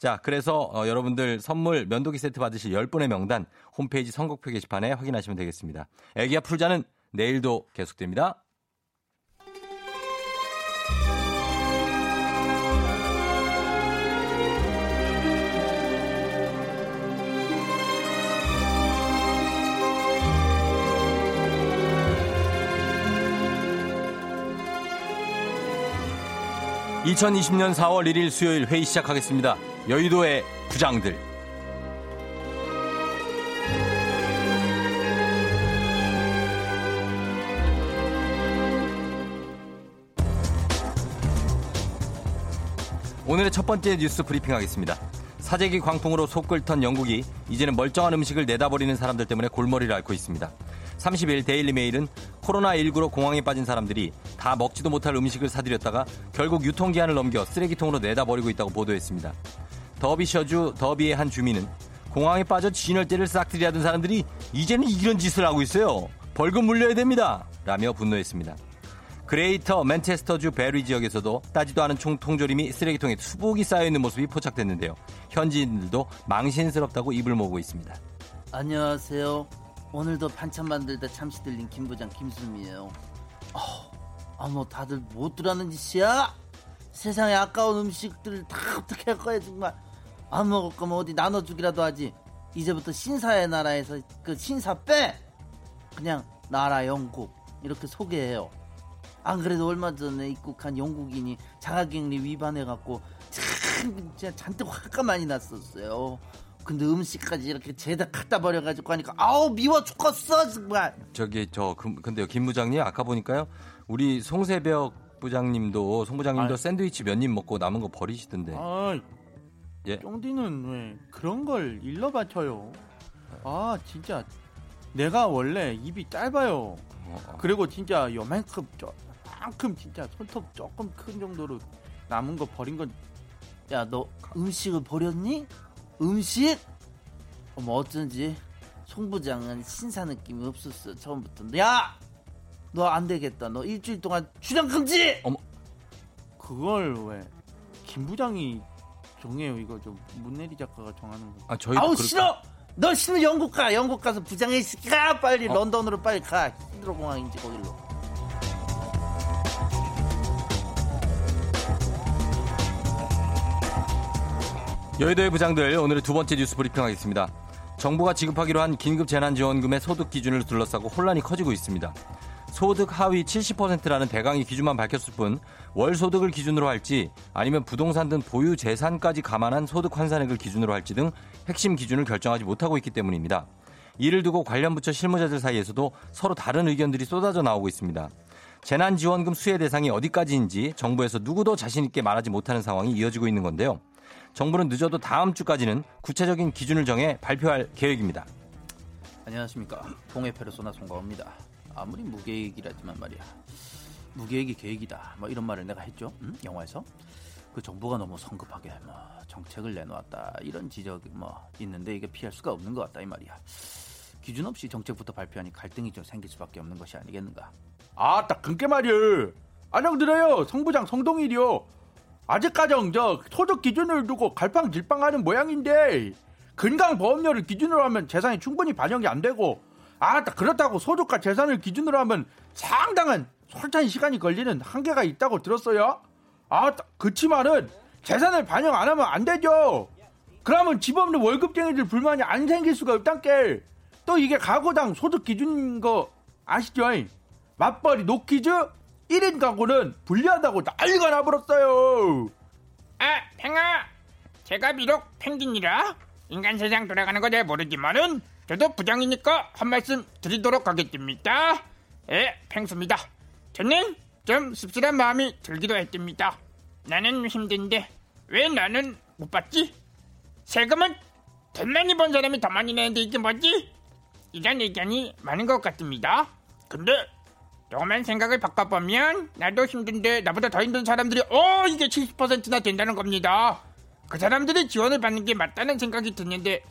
자, 그래서 어, 여러분들 선물 면도기 세트 받으실 10분의 명단 홈페이지 선곡표 게시판에 확인하시면 되겠습니다. 애기야 풀자는 내일도 계속됩니다. 2020년 4월 1일 수요일 회의 시작하겠습니다. 여의도의 부장들. 오늘의 첫 번째 뉴스 브리핑 하겠습니다. 사재기 광풍으로 속 끓던 영국이 이제는 멀쩡한 음식을 내다버리는 사람들 때문에 골머리를 앓고 있습니다. 30일 데일리메일은 코로나19로 공황에 빠진 사람들이 다 먹지도 못할 음식을 사들였다가 결국 유통기한을 넘겨 쓰레기통으로 내다버리고 있다고 보도했습니다. 더비셔주 더비의 한 주민은 공황에 빠져 진열대를 싹들이 하던 사람들이 이제는 이런 짓을 하고 있어요. 벌금 물려야 됩니다. 라며 분노했습니다. 그레이터 맨체스터주 베리 지역에서도 따지도 않은 총 통조림이 쓰레기통에 수북이 쌓여있는 모습이 포착됐는데요. 현지인들도 망신스럽다고 입을 모으고 있습니다. 안녕하세요. 오늘도 반찬 만들다 잠시 들린 김부장 김수미예요. 아, 뭐 다들 뭣들 하는 짓이야? 세상에 아까운 음식들을 다 어떻게 할 거야 정말. 안 먹을 거면 어디 나눠주기라도 하지. 이제부터 신사의 나라에서 그 신사 빼. 그냥 나라 영국 이렇게 소개해요. 안 그래도 얼마 전에 입국한 영국인이 자가격리 위반해갖고 참 진짜 잔뜩 화가 많이 났었어요. 근데 음식까지 이렇게 죄다 갖다 버려가지고 하니까 아우 미워 죽겠어 정말. 저기 저 근데요 김 부장님 아까 보니까요 우리 송세벽 부장님도 송 부장님도 아 샌드위치 몇 입 먹고 남은 거 버리시던데. 아, 예. 쫑디는 왜 그런 걸 일러 바쳐요? 아 진짜 내가 원래 입이 짧아요. 어, 어. 그리고 진짜 요만큼 저만큼 진짜 손톱 조금 큰 정도로 남은 거 버린 건 야, 너 음식을 버렸니? 음식? 어머, 어쩐지 송 부장은 신사 느낌이 없었어, 처음부터. 야! 너 안 되겠다. 너 일주일 동안 출연 금지! 어머. 그걸 왜? 김 부장이 정해요. 이거 좀 문내리 작가가 정하는 거. 아, 저희 아우, 그럴까? 싫어! 너 싫으면 영국 가. 영국 가서 부장이 시키가 빨리 어. 런던으로 빨리 가. 히드로 공항인지 거길로. 여의도의 부장들 오늘의 두 번째 뉴스 브리핑하겠습니다. 정부가 지급하기로 한 긴급 재난지원금의 소득 기준을 둘러싸고 혼란이 커지고 있습니다. 소득 하위 70%라는 대강의 기준만 밝혔을 뿐 월 소득을 기준으로 할지 아니면 부동산 등 보유 재산까지 감안한 소득 환산액을 기준으로 할지 등 핵심 기준을 결정하지 못하고 있기 때문입니다. 이를 두고 관련 부처 실무자들 사이에서도 서로 다른 의견들이 쏟아져 나오고 있습니다. 재난지원금 수혜 대상이 어디까지인지 정부에서 누구도 자신있게 말하지 못하는 상황이 이어지고 있는 건데요. 정부는 늦어도 다음 주까지는 구체적인 기준을 정해 발표할 계획입니다. 안녕하십니까. 동해 페르소나 송가호입니다. 아무리 무계획이라지만 말이야. 무계획이 계획이다. 뭐 이런 말을 내가 했죠. 응? 영화에서. 그 정부가 너무 성급하게 뭐 정책을 내놓았다. 이런 지적이 뭐 있는데 이게 피할 수가 없는 것 같다 이 말이야. 기준 없이 정책부터 발표하니 갈등이 좀 생길 수밖에 없는 것이 아니겠는가. 아, 딱 그게 말이야. 안녕 드려요. 성부장 성동일이요. 아직 가정 저 소득 기준을 두고 갈팡질팡하는 모양인데 건강 보험료를 기준으로 하면 재산이 충분히 반영이 안 되고 아 그렇다고 소득과 재산을 기준으로 하면 상당한 솔찬 시간이 걸리는 한계가 있다고 들었어요. 아 그치만은 재산을 반영 안 하면 안 되죠. 그러면 집 없는 월급쟁이들 불만이 안 생길 수가 없단께. 또 이게 가구당 소득 기준인 거 아시죠? 맞벌이 노키즈 1인 가구는 불리하다고 난리가 나버렸어요. 아, 팽아. 제가 비록 펭귄이라 인간 세상 돌아가는 거 잘 모르지만은 저도 부장이니까 한 말씀 드리도록 하겠습니다. 예, 팽수입니다. 저는 좀 씁쓸한 마음이 들기도 했답니다. 나는 힘든데 왜 나는 못 받지? 세금은 더 많이 번 사람이 더 많이 내는데 이게 뭐지? 이런 의견이 많은 것 같습니다. 근데 조금만 생각을 바꿔보면 나도 힘든데 나보다 더 힘든 사람들이 어 이게 70%나 된다는 겁니다. 그 사람들이 지원을 받는 게 맞다는 생각이 드는데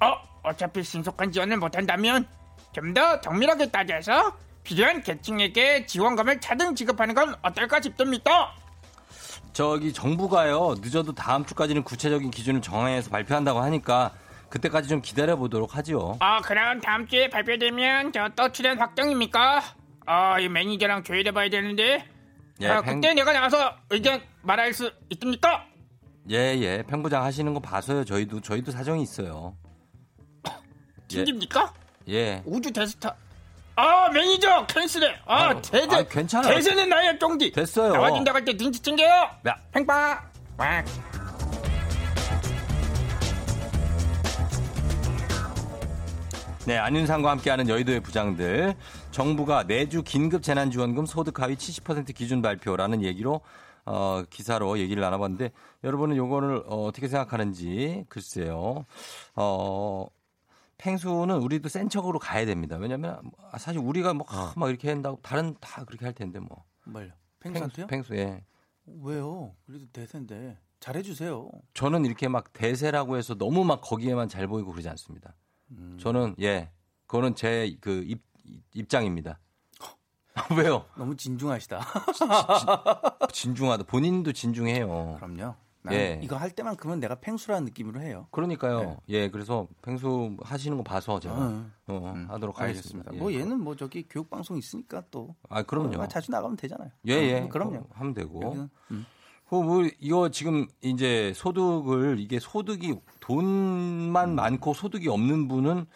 어 어차피 신속한 지원을 못한다면 좀 더 정밀하게 따져서 필요한 계층에게 지원금을 차등 지급하는 건 어떨까 싶습니다. 저기 정부가요 늦어도 다음 주까지는 구체적인 기준을 정해서 발표한다고 하니까 그때까지 좀 기다려 보도록 하죠. 아 그럼 다음 주에 발표되면 저 또 출연 확정입니까? 아, 이 매니저랑 조율해 봐야 되는데. 예, 아, 팽... 그때 내가 나와서 의견 말할 수 있습니까? 예, 예. 평부장 하시는 거 봐서요. 저희도, 저희도 사정이 있어요. 튕깁니까? 예. 우주 대스타. 아, 매니저 캔슬해. 아, 아 대대. 아, 괜찮아. 대세는 나의 쫑디. 됐어요. 나와준다고 할때 눈치 챙겨요. 야. 팽빠. 와. 네, 안윤상과 함께하는 여의도의 부장들. 정부가 내주 긴급 재난지원금 소득 하위 70% 기준 발표라는 얘기로 어, 기사로 얘기를 나눠봤는데 여러분은 요거를 어, 어떻게 생각하는지 글쎄요. 어, 팽수는 우리도 센 척으로 가야 됩니다. 왜냐면 하 사실 우리가 뭐, 아, 막 이렇게 한다고 다른 다 그렇게 할 텐데 뭐. 뭘요? 팽수한테요? 팽수, 예. 왜요? 그래도 대세인데 잘해주세요. 저는 이렇게 막 대세라고 해서 너무 막 거기에만 잘 보이고 그러지 않습니다. 음. 저는 예, 그거는 제 그 입 장입니다. 왜요? 너무 진중하시다. 진, 중하다 본인도 진중해요. 그럼요. 예. 이거 할 때만큼은 내가 팽수라는 느낌으로 해요. 그러니까요. 네. 예, 그래서 팽수 하시는 거 봐서 제가 어, 어, 음, 하도록 하겠습니다. 예. 뭐 얘는 뭐 저기 교육 방송 있으니까 또. 아, 그럼요. 어, 자주 나가면 되잖아요. 예, 예. 어, 그럼요. 어, 하면 되고. 음. 뭐 이거 지금 이제 소득을 이게 소득이 돈만 음. 많고 소득이 없는 분은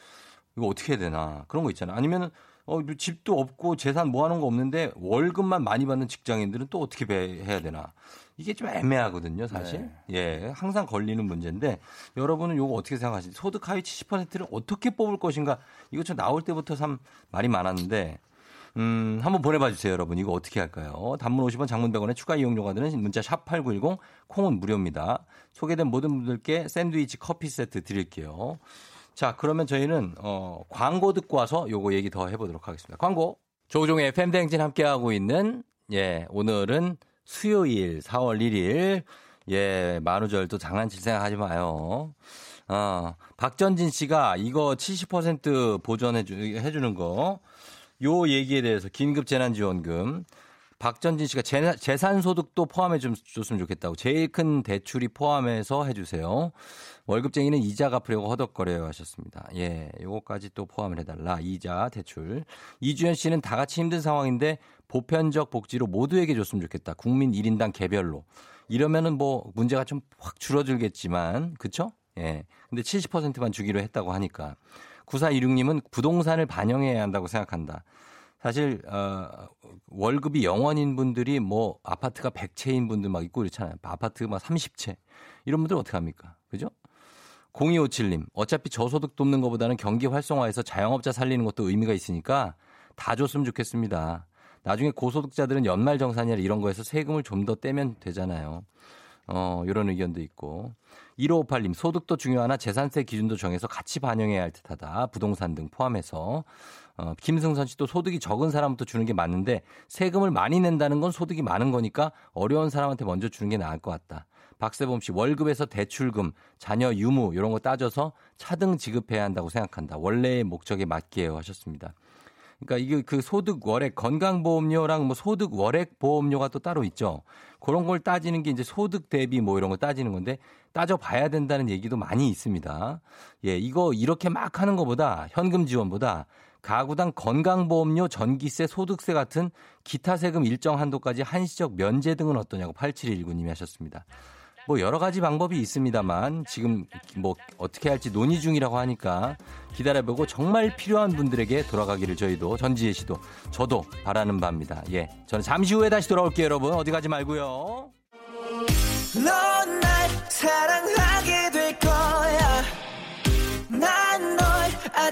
이거 어떻게 해야 되나 그런 거 있잖아요. 아니면은 어, 집도 없고 재산 모아놓은 거 없는데 월급만 많이 받는 직장인들은 또 어떻게 해야 되나. 이게 좀 애매하거든요, 사실. 네. 예, 항상 걸리는 문제인데 여러분은 이거 어떻게 생각하시는지 소득 하위 70%를 어떻게 뽑을 것인가 이거 좀 나올 때부터 참 말이 많았는데 음, 한번 보내봐 주세요, 여러분. 이거 어떻게 할까요? 단문 50원, 장문 100원에 추가 이용료가 드는 문자 샵 8910, 콩은 무료입니다. 소개된 모든 분들께 샌드위치 커피 세트 드릴게요. 자, 그러면 저희는, 어, 광고 듣고 와서 요거 얘기 더 해보도록 하겠습니다. 광고. 조종의 팬댕진 함께하고 있는, 예, 오늘은 수요일 4월 1일 예, 만우절 또 장난칠 생각 하지 마요. 어, 박전진 씨가 이거 70% 보전해 주, 해주는 거, 요 얘기에 대해서 긴급 재난지원금, 박전진 씨가 재산 소득도 포함해 줬으면 좋겠다고 제일 큰 대출이 포함해서 해주세요. 월급쟁이는 이자 갚으려고 허덕거려요 하셨습니다. 예, 요거까지 또 포함을 해달라. 이자, 대출. 이주연 씨는 다 같이 힘든 상황인데 보편적 복지로 모두에게 줬으면 좋겠다. 국민 1인당 개별로. 이러면은 뭐 문제가 좀 확 줄어들겠지만, 그쵸? 예. 근데 70%만 주기로 했다고 하니까. 9416님은 부동산을 반영해야 한다고 생각한다. 사실 어 월급이 영원인 분들이 뭐 아파트가 100채인 분들 막 있고 그렇잖아요. 아파트 막 30채. 이런 분들 어떻게 합니까? 그죠? 0257님, 어차피 저소득 돕는 것보다는 경기 활성화해서 자영업자 살리는 것도 의미가 있으니까 다 줬으면 좋겠습니다. 나중에 고소득자들은 연말 정산이나 이런 거에서 세금을 좀 더 떼면 되잖아요. 어, 이런 의견도 있고. 1558님, 소득도 중요하나 재산세 기준도 정해서 같이 반영해야 할 듯하다. 부동산 등 포함해서. 어, 김승선 씨도 소득이 적은 사람부터 주는 게 맞는데 세금을 많이 낸다는 건 소득이 많은 거니까 어려운 사람한테 먼저 주는 게 나을 것 같다. 박세범 씨 월급에서 대출금, 자녀 유무 이런 거 따져서 차등 지급해야 한다고 생각한다. 원래의 목적에 맞게요 하셨습니다. 그러니까 이게 그 소득 월액 건강보험료랑 뭐 소득 월액 보험료가 또 따로 있죠. 그런 걸 따지는 게 이제 소득 대비 뭐 이런 거 따지는 건데 따져 봐야 된다는 얘기도 많이 있습니다. 예, 이거 이렇게 막 하는 것보다 현금 지원보다 가구당 건강보험료, 전기세, 소득세 같은 기타 세금 일정 한도까지 한시적 면제 등은 어떠냐고 8719님이 하셨습니다. 뭐 여러 가지 방법이 있습니다만 지금 뭐 어떻게 할지 논의 중이라고 하니까 기다려보고 정말 필요한 분들에게 돌아가기를 저희도 전지혜 씨도 저도 바라는 바입니다. 예. 저는 잠시 후에 다시 돌아올게요, 여러분. 어디 가지 말고요.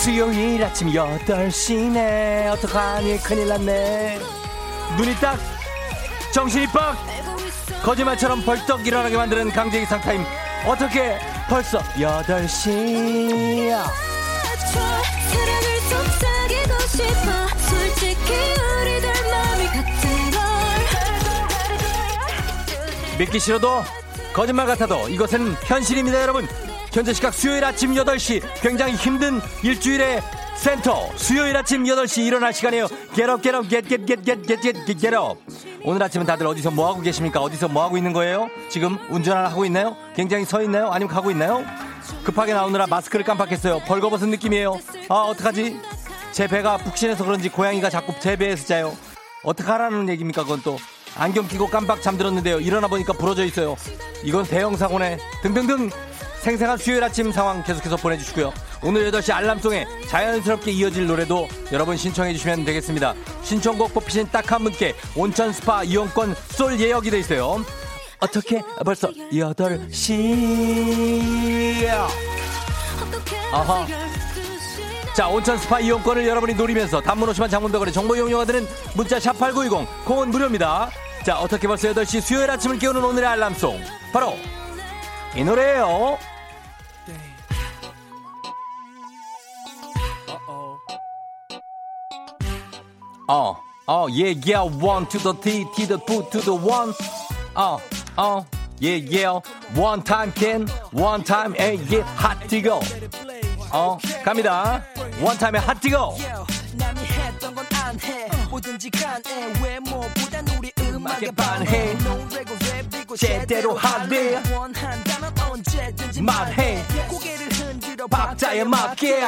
수요일 아침 8시네. 어떡하니? 큰일 났네. 눈이 딱 정신이 빡! 거짓말처럼 벌떡 일어나게 만드는 강제기 상타임. 어떻게 벌써 8시야? 믿기 싫어도 거짓말 같아도 이것은 현실입니다 여러분 현재 시각 수요일 아침 8시 굉장히 힘든 일주일의 센터 수요일 아침 8시 일어날 시간이에요 get get get up 오늘 아침은 다들 어디서 뭐 하고 계십니까? 어디서 뭐 하고 있는 거예요? 지금 운전을 하고 있나요? 굉장히 서 있나요? 아니면 가고 있나요? 급하게 나오느라 마스크를 깜빡했어요. 벌거벗은 느낌이에요. 아, 어떡하지? 제 배가 북신해서 그런지 고양이가 자꾸 제 배에서 자요. 어떡하라는 얘기입니까? 그건 또. 안경 끼고 깜빡 잠들었는데요. 일어나 보니까 부러져 있어요. 이건 대형 사고네. 등등등. 생생한 수요일 아침 상황 계속해서 보내주시고요. 오늘 8시 알람송에 자연스럽게 이어질 노래도 여러분 신청해 주시면 되겠습니다. 신청곡 뽑히신 딱 한 분께 온천 스파 이용권 쏠 예약이 돼 있어요. 어떻게 벌써 8시 아하 자 온천 스파 이용권을 여러분이 노리면서 단문 오시만 장문백원의 정보 이용료가 드는 문자 샵8910 공은 무료입니다. 자 어떻게 벌써 8시 수요일 아침을 깨우는 오늘의 알람송 바로 이 노래예요. 어, 어, yeah, yeah, one to the T, T the two to the one. 어, 어, yeah, yeah, one time can, one time, a yeah, hot to go. 어, 갑니다. one time에 hot to go. 뭐든지 간에 외모보단 우리 음악에 반해 제대로 하래 말해 고개를 흔들어 박자에 맞게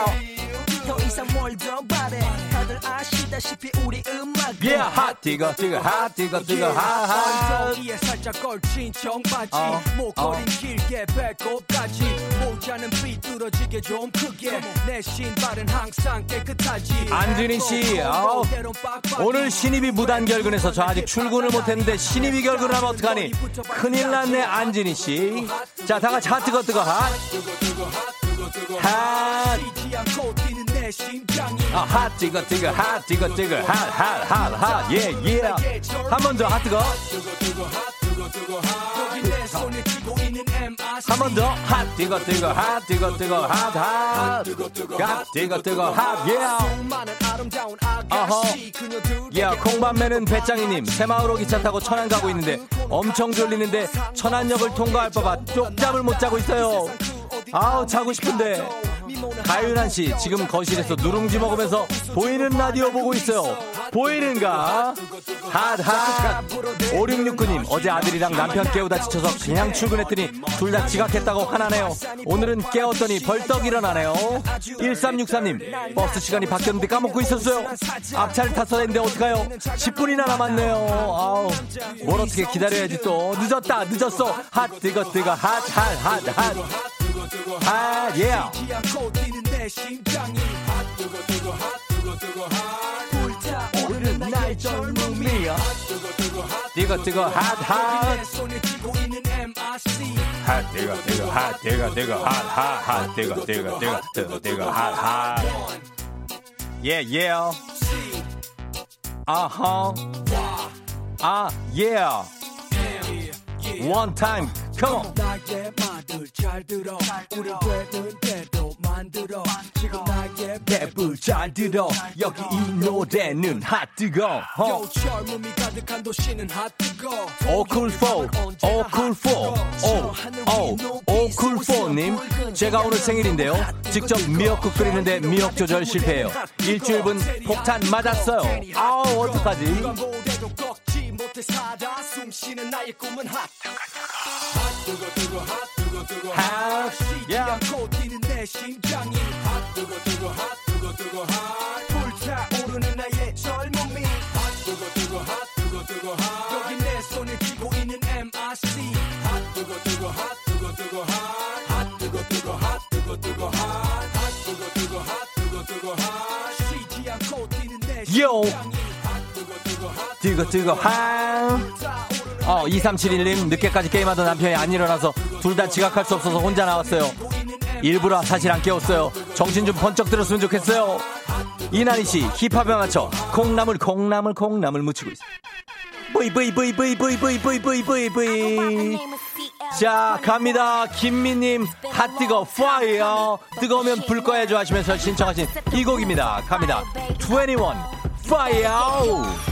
더 이상 뭘더 바래 다들 아시 다시피 우리 음악은 yeah 핫 뜨거 뜨거 핫 뜨거 뜨거 핫핫 엉덩이에 살짝 걸친 청바지. 목걸이 길게 배꼽까지. 모자는 삐뚤어지게 좀 크게. 내 신발은 항상 깨끗하지. 안준희 씨 어, 오늘 신입이 무단 결근해서 저 아직 출근을 못했는데 신입이 결근을 하면 어떡하니? 큰일 났네 안준희 씨자 다같이 핫 뜨거 뜨거 핫. 핫. 아, 핫 뜨거 뜨거 핫 뜨거 뜨거. 핫핫핫핫. 예 예. 한 번 더 핫 뜨거. 한 번 더. 핫 뜨거 뜨거 핫 뜨거 뜨거 핫핫 갓 뜨거 뜨거. 핫예. 어허. 야 콩밤매는 배짱이님. 새마을호 기차 타고 천안 가고 있는데 엄청 졸리는데 천안역을 통과할 법한 쪽잠을 못 자고 있어요 아우 자고 싶은데 가윤한 씨 지금 거실에서 누룽지 먹으면서 보이는 라디오 보고 있어요. 보이는가? 핫핫 5669님 어제 아들이랑 남편 깨우다 지쳐서 그냥 출근했더니 둘 다 지각했다고 화나네요. 오늘은 깨웠더니 벌떡 일어나네요. 1363님 버스 시간이 바뀌었는데 까먹고 있었어요. 앞차를 탔어야 했는데 어떡해요? 10분이나 남았네요. 아우 뭘 어떻게 기다려야지 또 늦었다 늦었어. 핫 뜨거 뜨거 핫핫핫핫 뜨거 뛰는 내 심장이 핫 뜨거 뜨거 핫 뜨거 뜨거 핫 불타오르는 나의 젊음이 핫핫 뜨거 뜨거 핫핫 손에 쥐고 있는 MRC 핫 뜨거 뜨거 핫 뜨거 뜨거 핫핫 뜨거 뜨거 뜨거 뜨거 뜨거 핫핫 yeah yeah uh-huh come on. 나의 말을 잘 들어 우리 되는 대로 만들어. 지금 나의 랩을 잘 들어. 여기 이 노래는 핫 뜨거. 요 젊음이 가득한 도시는 핫뜨거. 오쿨포 오쿨포 오오 오쿨포님 제가 오늘 생일인데요. 직접 미역국 끓이는데 미역 조절 실패해요. 일주일 분 폭탄 맞았어요. 아우 어떡하지? 숨쉬는 나의 꿈은 핫뜨거 핫 야. 뛰는 내 심장이 핫 뜨거 핫뜨거 핫 불타오르는 나의 젊음이 핫 뜨거 핫뜨거 여기 내 손을 쥐고 있는 MRC 핫뜨거 핫 뜨거 핫뜨거 핫 뜨거 핫뜨거 핫 쉬지 않고 뛰는 내 요. 심장이 뜨거 뜨거 하 어, 2371님, 늦게까지 게임하던 남편이 안 일어나서 둘 다 지각할 수 없어서 혼자 나왔어요. 일부러 사실 안 깨웠어요. 정신 좀 번쩍 들었으면 좋겠어요. 이난희 씨, 힙합에 맞춰 콩나물, 콩나물, 콩나물 무치고 있어요. 브이, 브이, 브이, 브이, 브이, 브이, 브이, 브이, 브이, 브이. 자, 갑니다. 김미님, 핫 뜨거, 파이어. 뜨거우면 불 꺼야죠 하시면서 신청하신 이 곡입니다. 갑니다. 21, 파이어.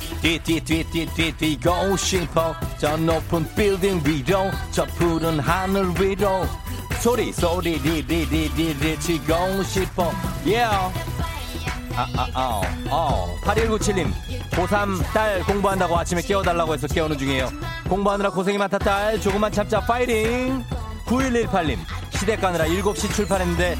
뛰뛰뛰뛰뛰뛰 고 싶어 저 높은 빌딩 위로 저 푸른 하늘 위로 소리 소리 리리리리리 치고 싶어 yeah 아아아 어 8197님 고3 딸 공부한다고 아침에 깨워달라고 해서 깨우는 중이에요. 공부하느라 고생이 많다 딸. 조금만 참자. 파이팅 9118님 시댁 가느라 7시 출발했는데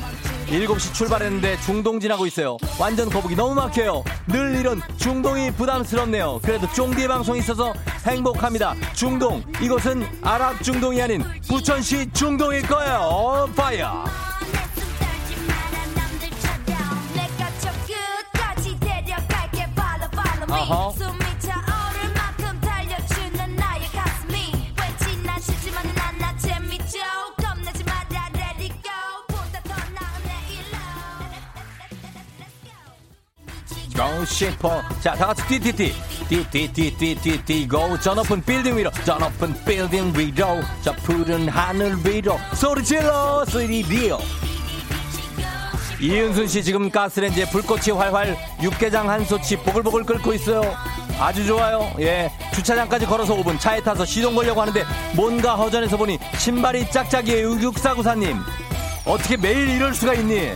7시 출발했는데 중동 지나고 있어요. 완전 거북이 너무 막혀요. 늘 이런 중동이 부담스럽네요. 그래도 쫑디의 방송이 있어서 행복합니다. 중동, 이곳은 아랍 중동이 아닌 부천시 중동일 거예요. 파이어! 어허. 고 싶어 자 다같이 띠띠띠 띠띠띠띠띠띠 고 저 높은 빌딩 위로 저 높은 빌딩 위로 저 푸른 하늘 위로 소리 질러 소리 리오 이은순 씨 지금 가스렌지에 불꽃이 활활 육개장 한 솥이 보글보글 끓고 있어요. 아주 좋아요. 예. 주차장까지 걸어서 5분 차에 타서 시동 걸려고 하는데 뭔가 허전해서 보니 신발이 짝짝이에요. 육사구사님. 어떻게 매일 이럴 수가 있니?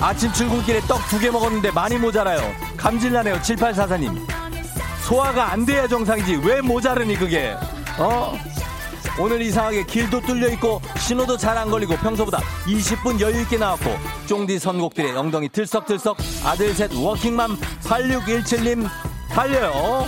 아침 출근길에 떡 두 개 먹었는데 많이 모자라요. 감질나네요. 7844님. 소화가 안 돼야 정상이지. 왜 모자르니 그게? 어? 오늘 이상하게 길도 뚫려 있고 신호도 잘 안 걸리고 평소보다 20분 여유 있게 나왔고 쫑디 선곡들의 엉덩이 들썩들썩 아들 셋 워킹맘 8617님 달려요.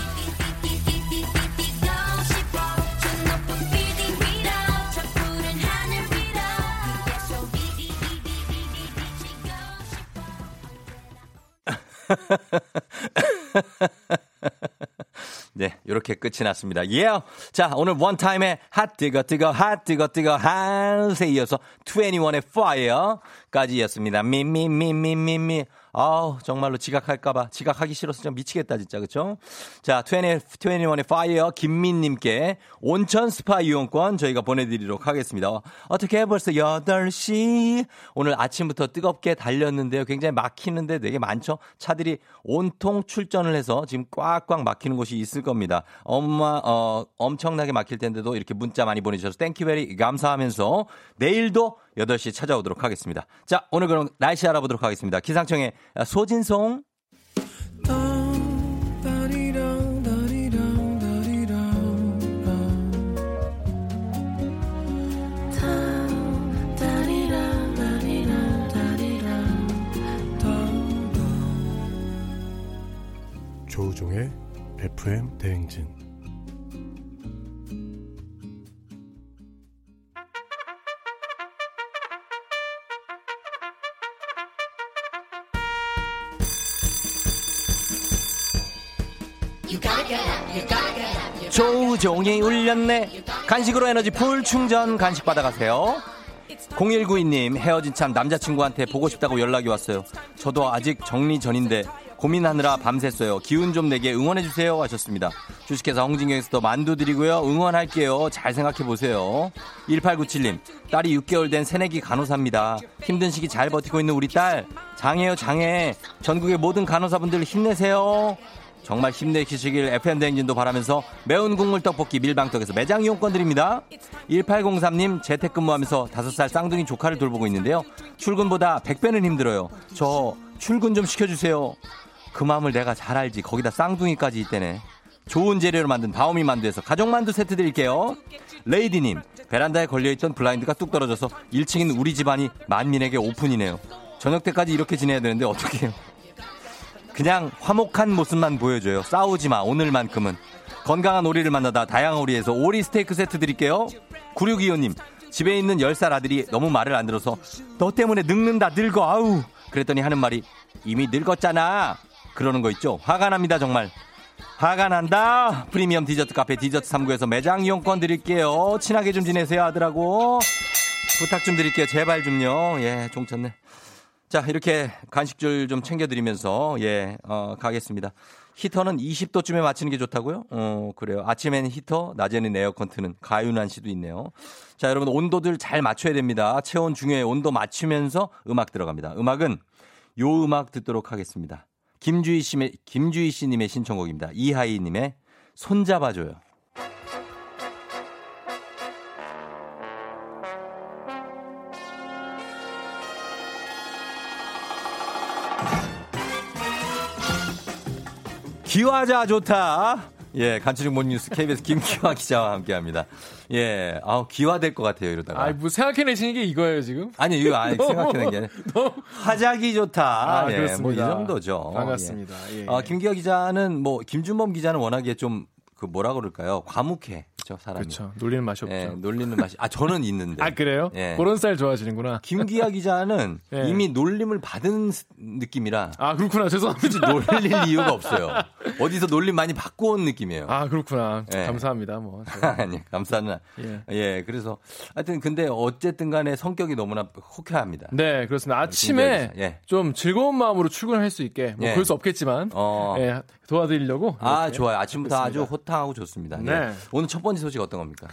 네, 이렇게 끝이 났습니다. 예. Yeah. 자, 오늘 원타임의 Hot 뜨거 뜨거 Hot 뜨거 뜨거 Hot에 이어서 2NE1의 Fire까지 이었습니다. 미미미미미미. 아우, 정말로 지각할까봐. 지각하기 싫어서 좀 미치겠다, 진짜. 그쵸? 자, 20, 2NE1의 Fire 김민님께 온천 스파 이용권 저희가 보내드리도록 하겠습니다. 어떻게 벌써 8시? 오늘 아침부터 뜨겁게 달렸는데요. 굉장히 막히는데 되게 많죠? 차들이 온통 출전을 해서 지금 꽉꽉 막히는 곳이 있을 겁니다. 엄마, 어, 엄청나게 막힐 텐데도 이렇게 문자 많이 보내주셔서 thank you very 감사하면서 내일도 8시 찾아오도록 하겠습니다. 자, 오늘 그럼 날씨 알아보도록 하겠습니다. 기상청의 소진송. 조우종의 FM 대행진 종이 울렸네. 간식으로 에너지 풀 충전 간식 받아가세요. 0192님 헤어진 참 남자친구한테 보고 싶다고 연락이 왔어요. 저도 아직 정리 전인데 고민하느라 밤샜어요. 기운 좀 내게 응원해주세요 하셨습니다. 주식회사 홍진경에서 만두 드리고요. 응원할게요. 잘 생각해보세요. 1897님 딸이 6개월 된 새내기 간호사입니다. 힘든 시기 잘 버티고 있는 우리 딸 장해요 장해. 전국의 모든 간호사분들 힘내세요. 정말 힘내시길 FM대행진도 바라면서 매운 국물 떡볶이 밀방떡에서 매장 이용권 드립니다. 1803님 재택근무하면서 5살 쌍둥이 조카를 돌보고 있는데요. 출근보다 100배는 힘들어요. 저 출근 좀 시켜주세요. 그 마음을 내가 잘 알지. 거기다 쌍둥이까지 있대네. 좋은 재료로 만든 다오미 만두에서 가족 만두 세트 드릴게요. 레이디님 베란다에 걸려있던 블라인드가 뚝 떨어져서 1층인 우리 집안이 만민에게 오픈이네요. 저녁 때까지 이렇게 지내야 되는데 어떻게 해요? 그냥 화목한 모습만 보여줘요. 싸우지 마, 오늘만큼은. 건강한 오리를 만나다 다양한 오리에서 오리 스테이크 세트 드릴게요. 9625님, 집에 있는 10살 아들이 너무 말을 안 들어서 너 때문에 늙는다, 늙어, 아우. 그랬더니 하는 말이 이미 늙었잖아. 그러는 거 있죠? 화가 납니다, 정말. 화가 난다. 프리미엄 디저트 카페 디저트 3구에서 매장 이용권 드릴게요. 친하게 좀 지내세요, 아들하고. 부탁 좀 드릴게요. 제발 좀요. 예, 종쳤네. 자, 이렇게 간식줄 좀 챙겨드리면서, 예, 어, 가겠습니다. 히터는 20도쯤에 맞추는 게 좋다고요? 어, 그래요. 아침에는 히터, 낮에는 에어컨 트는 가윤한 씨도 있네요. 자, 여러분 온도들 잘 맞춰야 됩니다. 체온 중요해 온도 맞추면서 음악 들어갑니다. 음악은 요 음악 듣도록 하겠습니다. 김주희 씨의, 김주희 씨님의 신청곡입니다. 이하이 님의 손잡아줘요. 기화자 좋다. 예, 간추린 모닝뉴스 KBS 김기화 기자와 함께 합니다. 예, 아우, 기화될 것 같아요, 이러다가. 아, 뭐 생각해내시는 게 이거예요, 지금? 아니, 이거 아니, 생각해낸 게 아니라. 화작이 좋다. 아, 예, 그렇습니다. 뭐이 정도죠. 반갑습니다. 예. 예. 어, 김기화 기자는 뭐, 김준범 기자는 워낙에 좀, 그 뭐라 그럴까요? 과묵해. 저 사람이. 그렇죠. 놀리는 맛이 없죠. 예, 놀리는 맛이. 아, 저는 있는데. 아, 그래요? 예. 그런 스타일 좋아하시는구나. 김기아 기자는 예. 이미 놀림을 받은 스- 느낌이라 아, 그렇구나. 죄송합니다. 놀릴 이유가 없어요. 어디서 놀림 많이 받고 온 느낌이에요. 아, 그렇구나. 예. 감사합니다. 뭐. 저- 아니, 감사는. 예. 예. 그래서 하여튼 근데 어쨌든 간에 성격이 너무나 호쾌합니다. 네, 그렇습니다. 아침에 김기아 기자. 예. 좀 즐거운 마음으로 출근할 수 있게 뭐 예. 그럴 수 없겠지만 어. 예, 도와드리려고 아, 좋아요. 아침부터 아주 했습니다. 호탕하고 좋습니다. 네. 예. 오늘 첫 번째 소식 어떤 겁니까?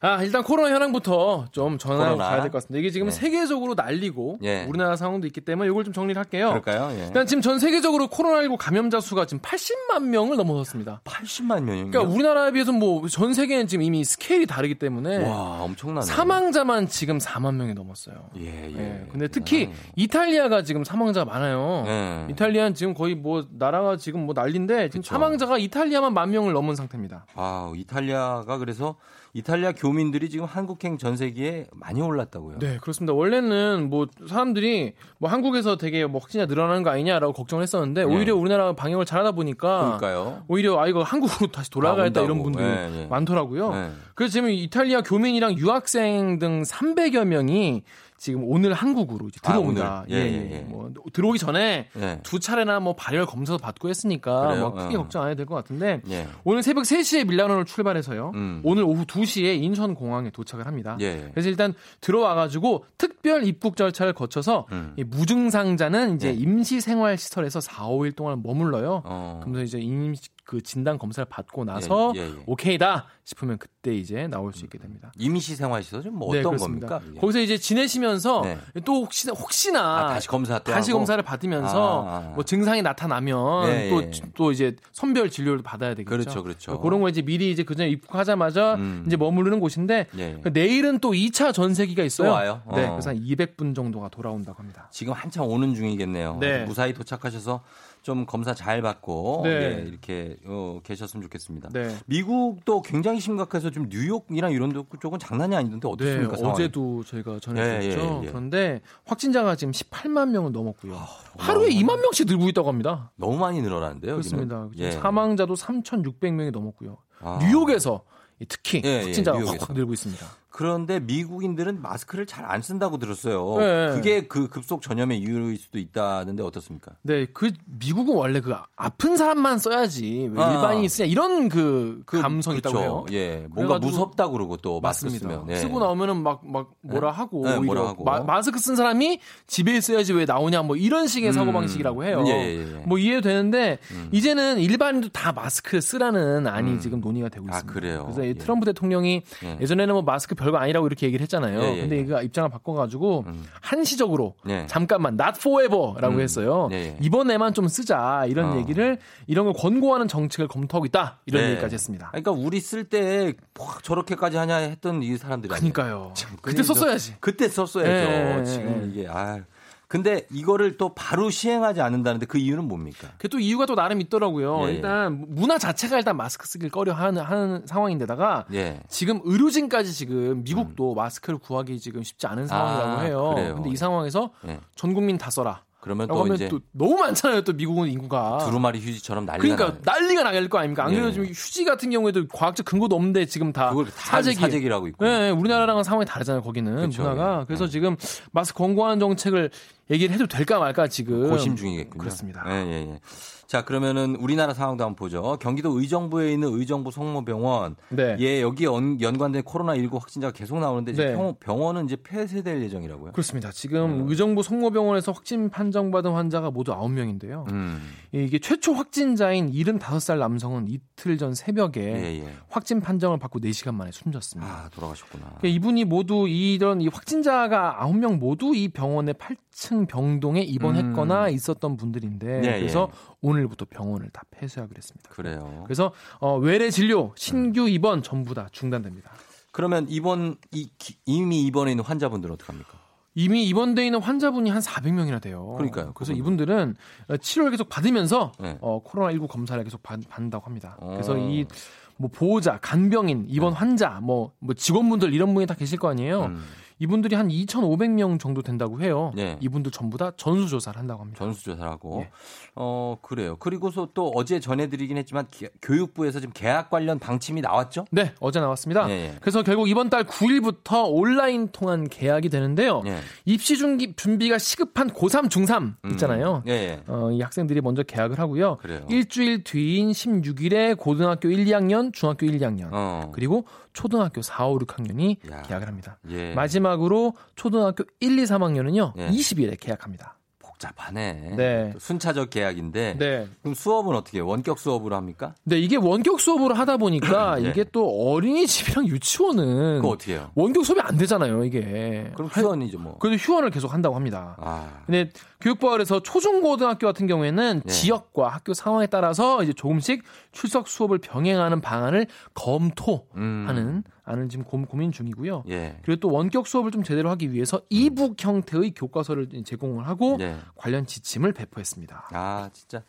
아, 일단 코로나 현황부터 좀 전하고 가야 될 것 같습니다. 이게 지금 예. 세계적으로 난리고 예. 우리나라 상황도 있기 때문에 이걸 좀 정리를 할게요. 그럴까요? 예. 일단 지금 전 세계적으로 코로나19 감염자 수가 지금 80만 명을 넘어섰습니다. 80만 명이요? 그러니까 우리나라에 비해서 뭐 전 세계는 지금 이미 스케일이 다르기 때문에 와, 엄청나네. 사망자만 지금 4만 명이 넘었어요. 예, 예. 예. 근데 특히 아. 이탈리아가 지금 사망자가 많아요. 예. 이탈리아는 지금 거의 뭐 나라가 지금 뭐 난리인데 지금 그쵸. 사망자가 이탈리아만 만 명을 넘은 상태입니다. 아, 이탈리아가 그래서 이탈리아 교민들이 지금 한국행 전세기에 많이 올랐다고요. 네, 그렇습니다. 원래는 뭐 사람들이 뭐 한국에서 되게 뭐 확진자 늘어나는 거 아니냐라고 걱정을 했었는데 네. 오히려 우리나라 방역을 잘하다 보니까 그러니까요. 오히려 아 이거 한국으로 다시 돌아가야겠다 이런 분들이 네, 네. 많더라고요. 네. 그래서 지금 이탈리아 교민이랑 유학생 등 300여 명이 지금 오늘 한국으로 이제 들어옵니다. 아, 예, 예, 예, 예. 뭐 들어오기 전에 예. 두 차례나 뭐 발열 검사도 받고 했으니까 그래요? 뭐 크게 어. 걱정 안 해도 될 것 같은데 예. 오늘 새벽 3시에 밀라노를 출발해서요. 음. 오늘 오후 2시에 인천 공항에 도착을 합니다. 예. 그래서 일단 들어와 가지고 특별 입국 절차를 거쳐서 음. 무증상자는 이제 임시 생활 시설에서 4, 5일 동안 머물러요. 어. 그러면서 이제 임시 그 진단 검사를 받고 나서 예, 예, 예. 오케이다 싶으면 그때 이제 나올 수 있게 됩니다. 임시 생활시설은 뭐 네, 어떤 네, 겁니까? 거기서 이제 지내시면서 네. 또 혹시 혹시나 아, 다시 검사 다시 하고? 검사를 받으면서 아, 아. 뭐 증상이 나타나면 예, 또또 예. 또 이제 선별 진료를 받아야 되겠죠. 그렇죠, 그렇죠. 그런 거 이제 미리 이제 그전에 입국하자마자 음. 이제 머무르는 곳인데 예. 그 내일은 또 2차 전세기가 있어요. 와요? 네, 어. 그래서 한 200분 정도가 돌아온다고 합니다. 지금 한참 오는 중이겠네요. 네. 무사히 도착하셔서 좀 검사 잘 받고 네. 예, 이렇게 어, 계셨으면 좋겠습니다. 네. 미국도 굉장히 심각해서 좀 뉴욕이랑 이런 쪽은 장난이 아니던데 어떻습니까? 네, 어제도 저희가 전해드렸죠. 예, 예, 예, 그런데 확진자가 지금 18만 명을 넘었고요. 아, 하루에 2만 명씩 늘고 있다고 합니다. 너무 많이 늘어나는데요. 그렇습니다. 예. 사망자도 3,600명이 넘었고요. 아. 뉴욕에서 특히 예, 확진자가 확 늘고 있습니다. 그런데 미국인들은 마스크를 잘 안 쓴다고 들었어요. 네. 그게 그 급속 전염의 이유일 수도 있다는데 어떻습니까? 네, 그 미국은 원래 그 아픈 사람만 써야지 아. 일반인이 쓰냐 이런 그, 그 감성이. 있다고 해요. 예, 뭔가 무섭다 그러고 또 마스크 맞습니다. 쓰면 네. 쓰고 나오면은 막 막 뭐라 네. 하고 네, 뭐라 하고 마, 스크쓴 사람이 집에 있어야지 왜 나오냐 뭐 이런 식의 음. 사고 방식이라고 해요. 예, 예, 예. 뭐 이해도 되는데 음. 이제는 일반인도 다 마스크 쓰라는 안이 음. 지금 논의가 되고 아, 있습니다. 아, 그래요. 그래서 예. 트럼프 대통령이 예. 전에는 뭐 마스크 별거 아니라고 이렇게 얘기를 했잖아요. 예, 예, 근데 이거 입장을 바꿔가지고 음. 한시적으로 예. 잠깐만 not forever라고 음. 했어요. 예, 예. 이번에만 좀 쓰자 이런 어. 얘기를 이런 걸 권고하는 정책을 검토하고 있다 이런 네. 얘기까지 했습니다. 그러니까 우리 쓸 때 저렇게까지 하냐 했던 이 사람들이 그러니까요. 그때 썼어야지. 그때 썼어야죠. 지금 이게 아. 근데 이거를 또 바로 시행하지 않는다는데 그 이유는 뭡니까? 그 또 이유가 또 나름 있더라고요. 예, 예. 일단 문화 자체가 일단 마스크 쓰길 꺼려 하는, 하는 상황인데다가 예. 지금 의료진까지 지금 미국도 음. 마스크를 구하기 지금 쉽지 않은 상황이라고 아, 해요. 그래요. 근데 이 상황에서 예. 전 국민 다 써라. 그러면 또 이제 또 너무 많잖아요. 또 미국은 인구가 두루마리 휴지처럼 난리가 그러니까 나요. 난리가 나게 거 아닙니까? 안 그래도 예. 지금 휴지 같은 경우에도 과학적 근거도 없는데 지금 다 사재기 사재기라고 있고. 네, 우리나라랑은 상황이 다르잖아요. 거기는 그렇죠. 문화가 그래서 네. 지금 마스크 권고하는 정책을 얘기를 해도 될까 말까 지금 고심 중이겠군요. 그렇습니다. 예, 예, 예. 자, 그러면은 우리나라 상황도 한번 보죠. 경기도 의정부에 있는 의정부 성모병원. 네. 예, 여기 연, 연관된 코로나19 확진자가 계속 나오는데 이제 네. 병원은 이제 폐쇄될 예정이라고요. 그렇습니다. 지금 음. 의정부 성모병원에서 확진 판정받은 환자가 모두 9명인데요. 음. 이게 최초 확진자인 75살 남성은 이틀 전 새벽에 예, 예. 확진 판정을 받고 4시간 만에 숨졌습니다. 아, 돌아가셨구나. 그러니까 이분이 모두 이런 이 확진자가 9명 모두 이 병원의 8 층 병동에 입원했거나 음. 있었던 분들인데 예, 그래서 예. 오늘부터 병원을 다 폐쇄하기로 했습니다. 그래요. 그래서 어, 외래 진료, 신규 입원 전부 다 중단됩니다. 그러면 입원 이, 이미 입원해 있는 환자분들은 어떡합니까? 이미 입원돼 있는 환자분이 한 400명이나 돼요. 그러니까요. 그래서 이분들은 치료를 계속 받으면서 네. 어, 코로나19 검사를 계속 받, 받는다고 합니다. 어. 그래서 이 뭐 보호자, 간병인, 입원 네. 환자, 뭐, 뭐 직원분들 이런 분이 다 계실 거 아니에요. 음. 이분들이 한 2,500명 정도 된다고 해요. 네. 이분들 전부 다 전수 조사를 한다고 합니다. 전수 조사를 하고. 네. 어, 그래요. 그리고서 또 어제 전해드리긴 했지만 기, 교육부에서 지금 계약 관련 방침이 나왔죠? 네, 어제 나왔습니다. 네. 그래서 결국 이번 달 9일부터 온라인 통한 계약이 되는데요. 네. 입시 준비, 준비가 시급한 고3, 중3 음. 있잖아요. 음. 어, 이 학생들이 먼저 계약을 하고요. 그래요. 일주일 뒤인 16일에 고등학교 1, 2학년, 중학교 1, 2학년, 어. 그리고 초등학교 4, 5, 6학년이 야. 계약을 합니다. 예. 마지막으로 초등학교 1, 2, 3학년은요. 예. 20일에 계약합니다. 복잡하네. 네. 순차적 계약인데. 네. 그럼 수업은 어떻게 해요? 원격 수업으로 합니까? 네, 이게 원격 수업으로 하다 보니까 네. 이게 또 어린이집이랑 유치원은 그 어떻게 해요? 원격 수업이 안 되잖아요, 이게. 그럼 휴원이죠, 뭐. 그래도 휴원을 계속 한다고 합니다. 아. 근데 교육부에서 초중고등학교 같은 경우에는 네. 지역과 학교 상황에 따라서 이제 조금씩 출석 수업을 병행하는 방안을 검토하는 음. 안을 지금 고민 중이고요. 예. 그리고 또 원격 수업을 좀 제대로 하기 위해서 이북 형태의 교과서를 제공을 하고 예. 관련 지침을 배포했습니다. 아 진짜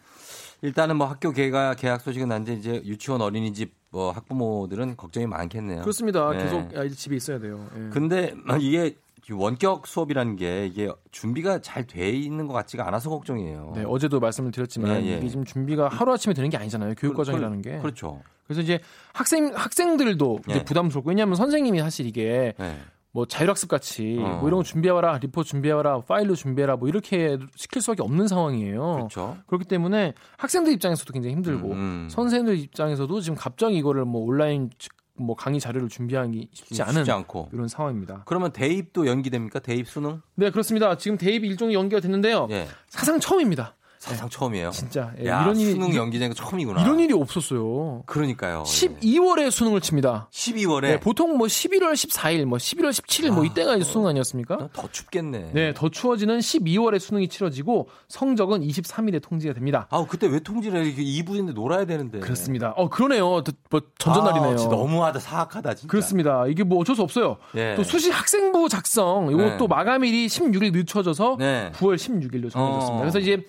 일단은 뭐 학교 개가 계약 소식은 난데 이제 유치원 어린이집 뭐 학부모들은 걱정이 많겠네요. 그렇습니다. 네. 계속 집에 있어야 돼요. 예. 근데 이게 원격 수업이라는 게 이게 준비가 잘 돼 있는 것 같지가 않아서 걱정이에요. 네, 어제도 말씀을 드렸지만 예, 예. 이게 지금 준비가 하루 아침에 되는 게 아니잖아요. 교육 과정이라는 게. 그렇죠. 그래서 이제 학생 학생들도 이제 예. 부담스럽고 왜냐하면 선생님이 사실 이게 예. 뭐 자율학습 같이 어. 뭐 이런 거 준비해와라 리포트 준비해와라 파일로 준비해라 뭐 이렇게 시킬 수밖에 없는 상황이에요. 그렇죠. 그렇기 때문에 학생들 입장에서도 굉장히 힘들고 음, 음. 선생님들 입장에서도 지금 갑자기 이거를 뭐 온라인 뭐 강의 자료를 준비하기 쉽지 않은 쉽지 않고. 이런 상황입니다. 그러면 대입도 연기됩니까? 대입 수능? 네 그렇습니다. 지금 대입 일종이 연기가 됐는데요. 예. 사상 처음입니다. 사상 처음이에요. 진짜 예, 야, 이런 일이 수능 거 처음이구나. 이런 일이 없었어요. 그러니까요. 12월에 수능을 칩니다. 12월에 네, 보통 뭐 11월 14일, 뭐 11월 17일 뭐 아, 이때가 이제 수능 아니었습니까? 더 춥겠네. 네, 더 추워지는 12월에 수능이 치러지고 성적은 23일에 통지가 됩니다. 아, 그때 왜 통지를 해? 2부인데 놀아야 되는데. 그렇습니다. 어, 그러네요. 뭐 전전날이네요. 아, 너무하다. 사악하다 진짜. 그렇습니다. 이게 뭐 어쩔 수 없어요. 네. 또 수시 학생부 작성 이것도 네. 마감일이 16일 늦춰져서 네. 9월 16일로 정해졌습니다. 어. 그래서 이제 이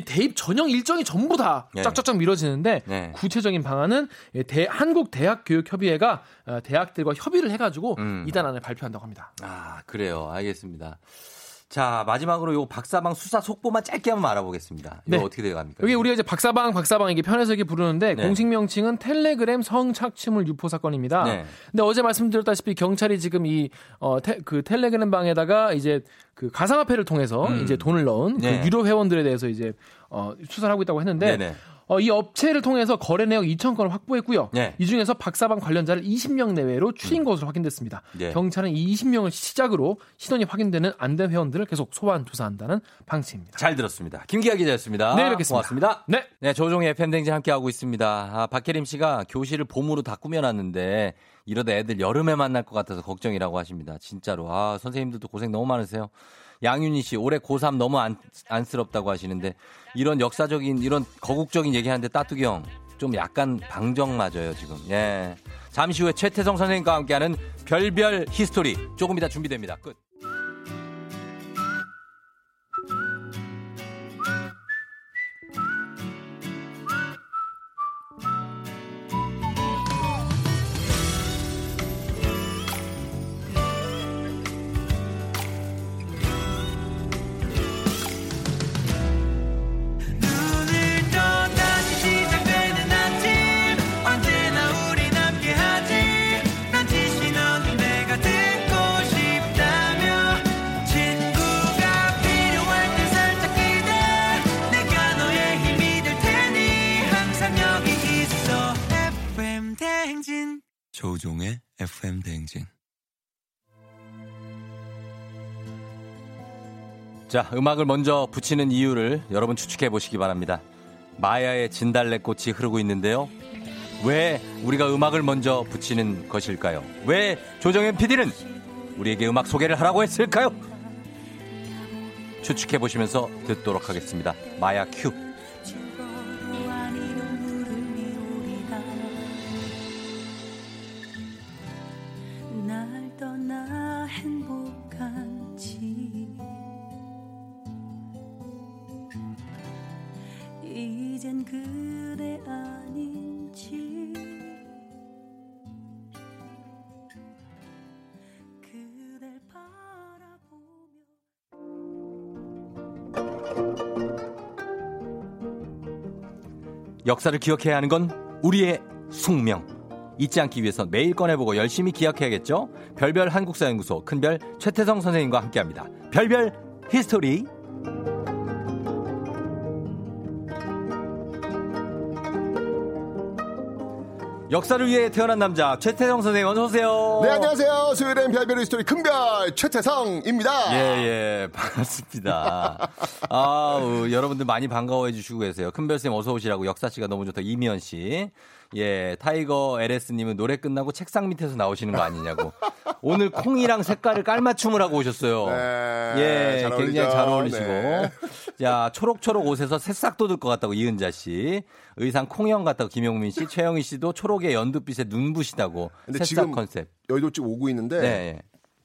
대입 전형 일정이 전부 다 네. 쫙쫙쫙 미뤄지는데 네. 구체적인 방안은 대, 한국 대학 교육 협의회가 어, 대학들과 협의를 해가지고 음. 이단 안을 발표한다고 합니다. 아 그래요, 알겠습니다. 자, 마지막으로 요 박사방 수사 속보만 짧게 한번 알아보겠습니다. 이거 네. 어떻게 돼갑니까? 여기 우리가 이제 박사방, 박사방 이게 편해서 이렇게 부르는데 네. 공식 명칭은 텔레그램 성착취물 유포 사건입니다. 네. 근데 어제 말씀드렸다시피 경찰이 지금 이, 어, 테, 그 텔레그램 방에다가 이제 그 가상화폐를 통해서 음. 이제 돈을 넣은 그 네. 유료 회원들에 대해서 이제 어, 수사를 하고 있다고 했는데 네네. 어, 이 업체를 통해서 거래 내역 2천 건을 확보했고요. 네. 이 중에서 박사방 관련자를 20명 내외로 추린 음. 것으로 확인됐습니다. 네. 경찰은 이 20명을 시작으로 신원이 확인되는 안된 회원들을 계속 소환 조사한다는 방침입니다. 잘 들었습니다. 김기아 기자였습니다. 네, 뵙겠습니다. 고맙습니다. 네. 네, 조종의 팬댕진 함께 하고 있습니다. 아, 박혜림 씨가 교실을 봄으로 다 꾸며놨는데 이러다 애들 여름에 만날 것 같아서 걱정이라고 하십니다. 진짜로. 아, 선생님들도 고생 너무 많으세요. 양윤희 씨 올해 고3 너무 안, 안쓰럽다고 하시는데 이런 역사적인 이런 거국적인 얘기하는데 따뚜기 형 좀 약간 방정 맞아요 지금. 예. 잠시 후에 최태성 선생님과 함께하는 별별 히스토리 조금 이따 준비됩니다. 끝. 자, 음악을 먼저 붙이는 이유를 여러분 추측해 보시기 바랍니다. 마야의 진달래꽃이 흐르고 있는데요. 왜 우리가 음악을 먼저 붙이는 것일까요? 왜 조정현 PD는 우리에게 음악 소개를 하라고 했을까요? 추측해 보시면서 듣도록 하겠습니다. 마야 큐. 역사를 기억해야 하는 건 우리의 숙명. 잊지 않기 위해서 매일 꺼내보고 열심히 기억해야겠죠? 별별 한국사연구소 큰별 최태성 선생님과 함께합니다. 별별 히스토리. 역사를 위해 태어난 남자 최태성 선생님 어서 오세요. 네 안녕하세요. 수요일엔 별별 스토리 큰별 최태성입니다. 예예 예, 반갑습니다. 아 여러분들 많이 반가워해 주시고 계세요. 큰별 쌤 어서 오시라고 역사 씨가 너무 좋다 이미연 씨. 예, 타이거 LS님은 노래 끝나고 책상 밑에서 나오시는 거 아니냐고. 오늘 콩이랑 색깔을 깔맞춤을 하고 오셨어요. 네, 예, 잘 굉장히 잘 어울리시고. 네. 자, 초록초록 옷에서 새싹 돋을 것 같다고 이은자 씨. 의상 콩형 같다고 김용민 씨. 최영희 씨도 초록의 연두빛에 눈부시다고. 근데 새싹 지금 컨셉. 여의도 쪽 오고 있는데. 네.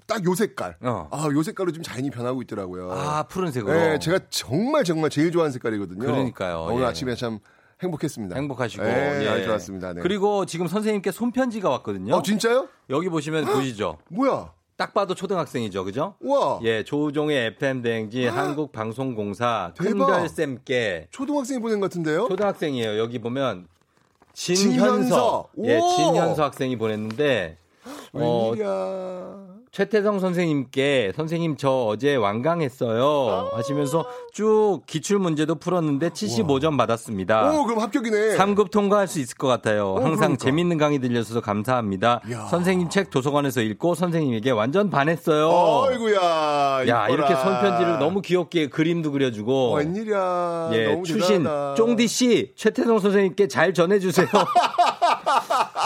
딱요 색깔. 어. 아, 요 색깔로 좀 자연이 변하고 있더라고요. 아, 푸른색으로. 네, 제가 정말 정말 제일 좋아하는 색깔이거든요. 그러니까요. 오늘 예. 아침에 참 행복했습니다. 행복하시고. 네, 예. 좋았습니다. 네. 그리고 지금 선생님께 손편지가 왔거든요. 어, 진짜요? 여기 보시면 보이죠? 뭐야? 딱 봐도 초등학생이죠, 그죠? 와. 예, 조종의 FM 대행지 한국 방송공사 큰별 쌤께 초등학생이 보낸 것 같은데요? 초등학생이에요. 여기 보면 진현서, 진현서. 예, 진현서 학생이 보냈는데 어, 웬일이야. 최태성 선생님께 선생님 저 어제 완강했어요 하시면서 쭉 기출 문제도 풀었는데 75점 받았습니다. 오 그럼 합격이네. 3급 통과할 수 있을 것 같아요. 오, 항상 그러니까. 재밌는 강의 들려줘서 감사합니다. 야. 선생님 책 도서관에서 읽고 선생님에게 완전 반했어요. 아이고야. 야 이렇게 손편지를 너무 귀엽게 그림도 그려주고. 웬일이야. 예 추신 쫑디 씨 최태성 선생님께 잘 전해주세요.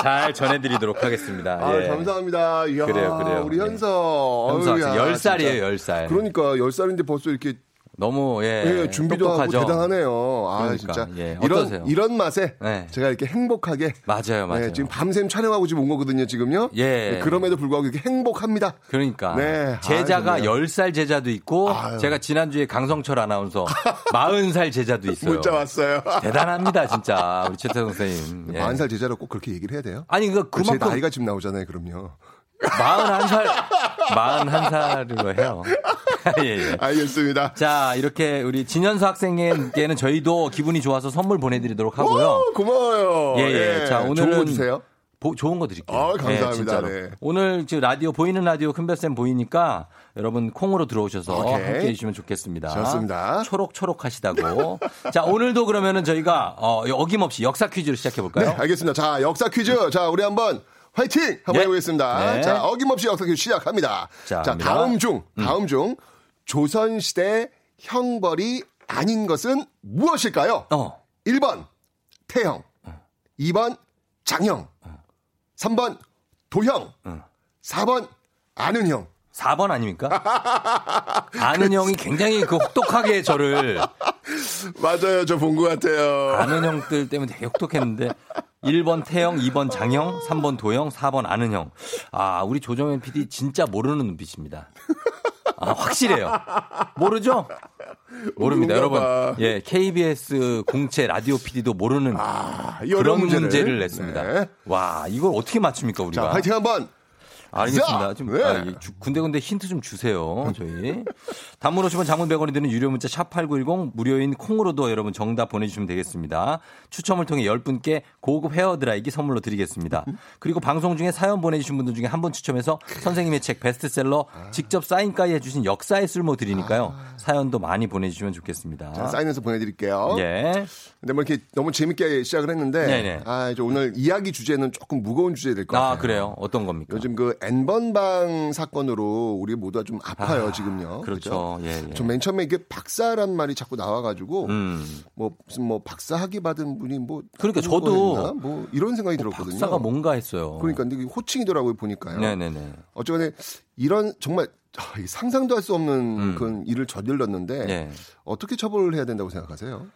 잘 전해드리도록 하겠습니다. 아, 예. 감사합니다. 이야, 그래요, 그래요. 우리 현서. 예. 현서 학생 10살이에요, 10살. 그러니까 10살인데 벌써 이렇게 너무 예, 예 준비도 똑똑하죠. 하고 대단하네요. 아 그러니까, 진짜 예, 이런? 이런 맛에 네. 제가 이렇게 행복하게 맞아요, 맞아요. 네, 지금 밤샘 촬영하고 지금 온 거거든요, 지금요. 예. 네, 그럼에도 불구하고 이렇게 행복합니다. 그러니까 네. 제자가 아, 10살 제자도 있고 아유. 제가 지난주에 강성철 아나운서 40살 제자도 있어요. 문자 왔어요. 대단합니다, 진짜. 우리 최태성 선생님. 예. 40살 제자로 꼭 그렇게 얘기를 해야 돼요? 아니, 그 그만큼 제 나이가 지금 나오잖아요, 그럼요. 41살, 41살로 해요. 예, 예. 알겠습니다. 자, 이렇게 우리 진현수 학생에게는 저희도 기분이 좋아서 선물 보내드리도록 하고요. 오, 고마워요. 예, 예. 자, 오늘은. 좋은 거 주세요. 보, 좋은 거 드릴게요. 아, 감사합니다. 네, 네. 오늘 지금 라디오 보이는 라디오 큰별쌤 보이니까 여러분 콩으로 들어오셔서 오케이. 함께 해주시면 좋겠습니다. 좋습니다. 초록초록 하시다고. 자 오늘도 그러면은 저희가 어, 어김없이 역사 퀴즈를 시작해 볼까요? 네, 알겠습니다. 자 역사 퀴즈. 자 우리 한번 화이팅 한번 네. 해보겠습니다. 네. 자 어김없이 역사 퀴즈 시작합니다. 자, 자 다음 중 음. 다음 중 조선 시대 형벌이 아닌 것은 무엇일까요? 어. 1번 태형, 2번 장형, 3번 도형. 응. 4번 아는 형. 4번 아닙니까? 아는 형이 굉장히 그 혹독하게 저를. 맞아요. 저 본 것 같아요. 아는 형들 때문에 되게 혹독했는데. 1번 태형, 2번 장형, 3번 도형, 4번 아는 형. 아, 우리 조정현 PD 진짜 모르는 눈빛입니다. 아, 확실해요. 모르죠? 모릅니다. 여러분. 예, KBS 공채 라디오 PD도 모르는 아, 그런 문제를, 문제를 냈습니다. 네. 와, 이걸 어떻게 맞춥니까, 우리가? 자, 파이팅 한번 알겠습니다. 좀 네. 아, 군데군데 힌트 좀 주세요. 저희. 단문 50원 장문 100원이 드는 유료 문자 샵 8910 무료인 콩으로도 여러분 정답 보내주시면 되겠습니다. 추첨을 통해 10분께 고급 헤어드라이기 선물로 드리겠습니다. 그리고 방송 중에 사연 보내주신 분들 중에 한 분 추첨해서 선생님의 책 베스트셀러 직접 사인까지 해주신 역사의 쓸모 드리니까요. 사연도 많이 보내주시면 좋겠습니다. 자, 사인해서 보내드릴게요. 예. 근데 뭐 이렇게 너무 재밌게 시작을 했는데 네네. 아, 이제 오늘 이야기 주제는 조금 무거운 주제 될 것 같아요. 아, 그래요? 어떤 겁니까? 요즘 그 N번방 사건으로 우리 모두가 좀 아파요, 아, 지금요. 그렇죠. 예, 예. 좀맨 처음에 이게 박사란 말이 자꾸 나와가지고, 음. 뭐, 무슨 뭐 박사 학위 받은 분이 뭐. 그러니까 저도. 뭐 이런 생각이 뭐 들었거든요. 박사가 뭔가 했어요. 그러니까 근데 호칭이더라고요, 보니까요. 네네네. 어쩌면 이런 정말 상상도 할 수 없는 음. 그 일을 저질렀는데, 네. 어떻게 처벌을 해야 된다고 생각하세요?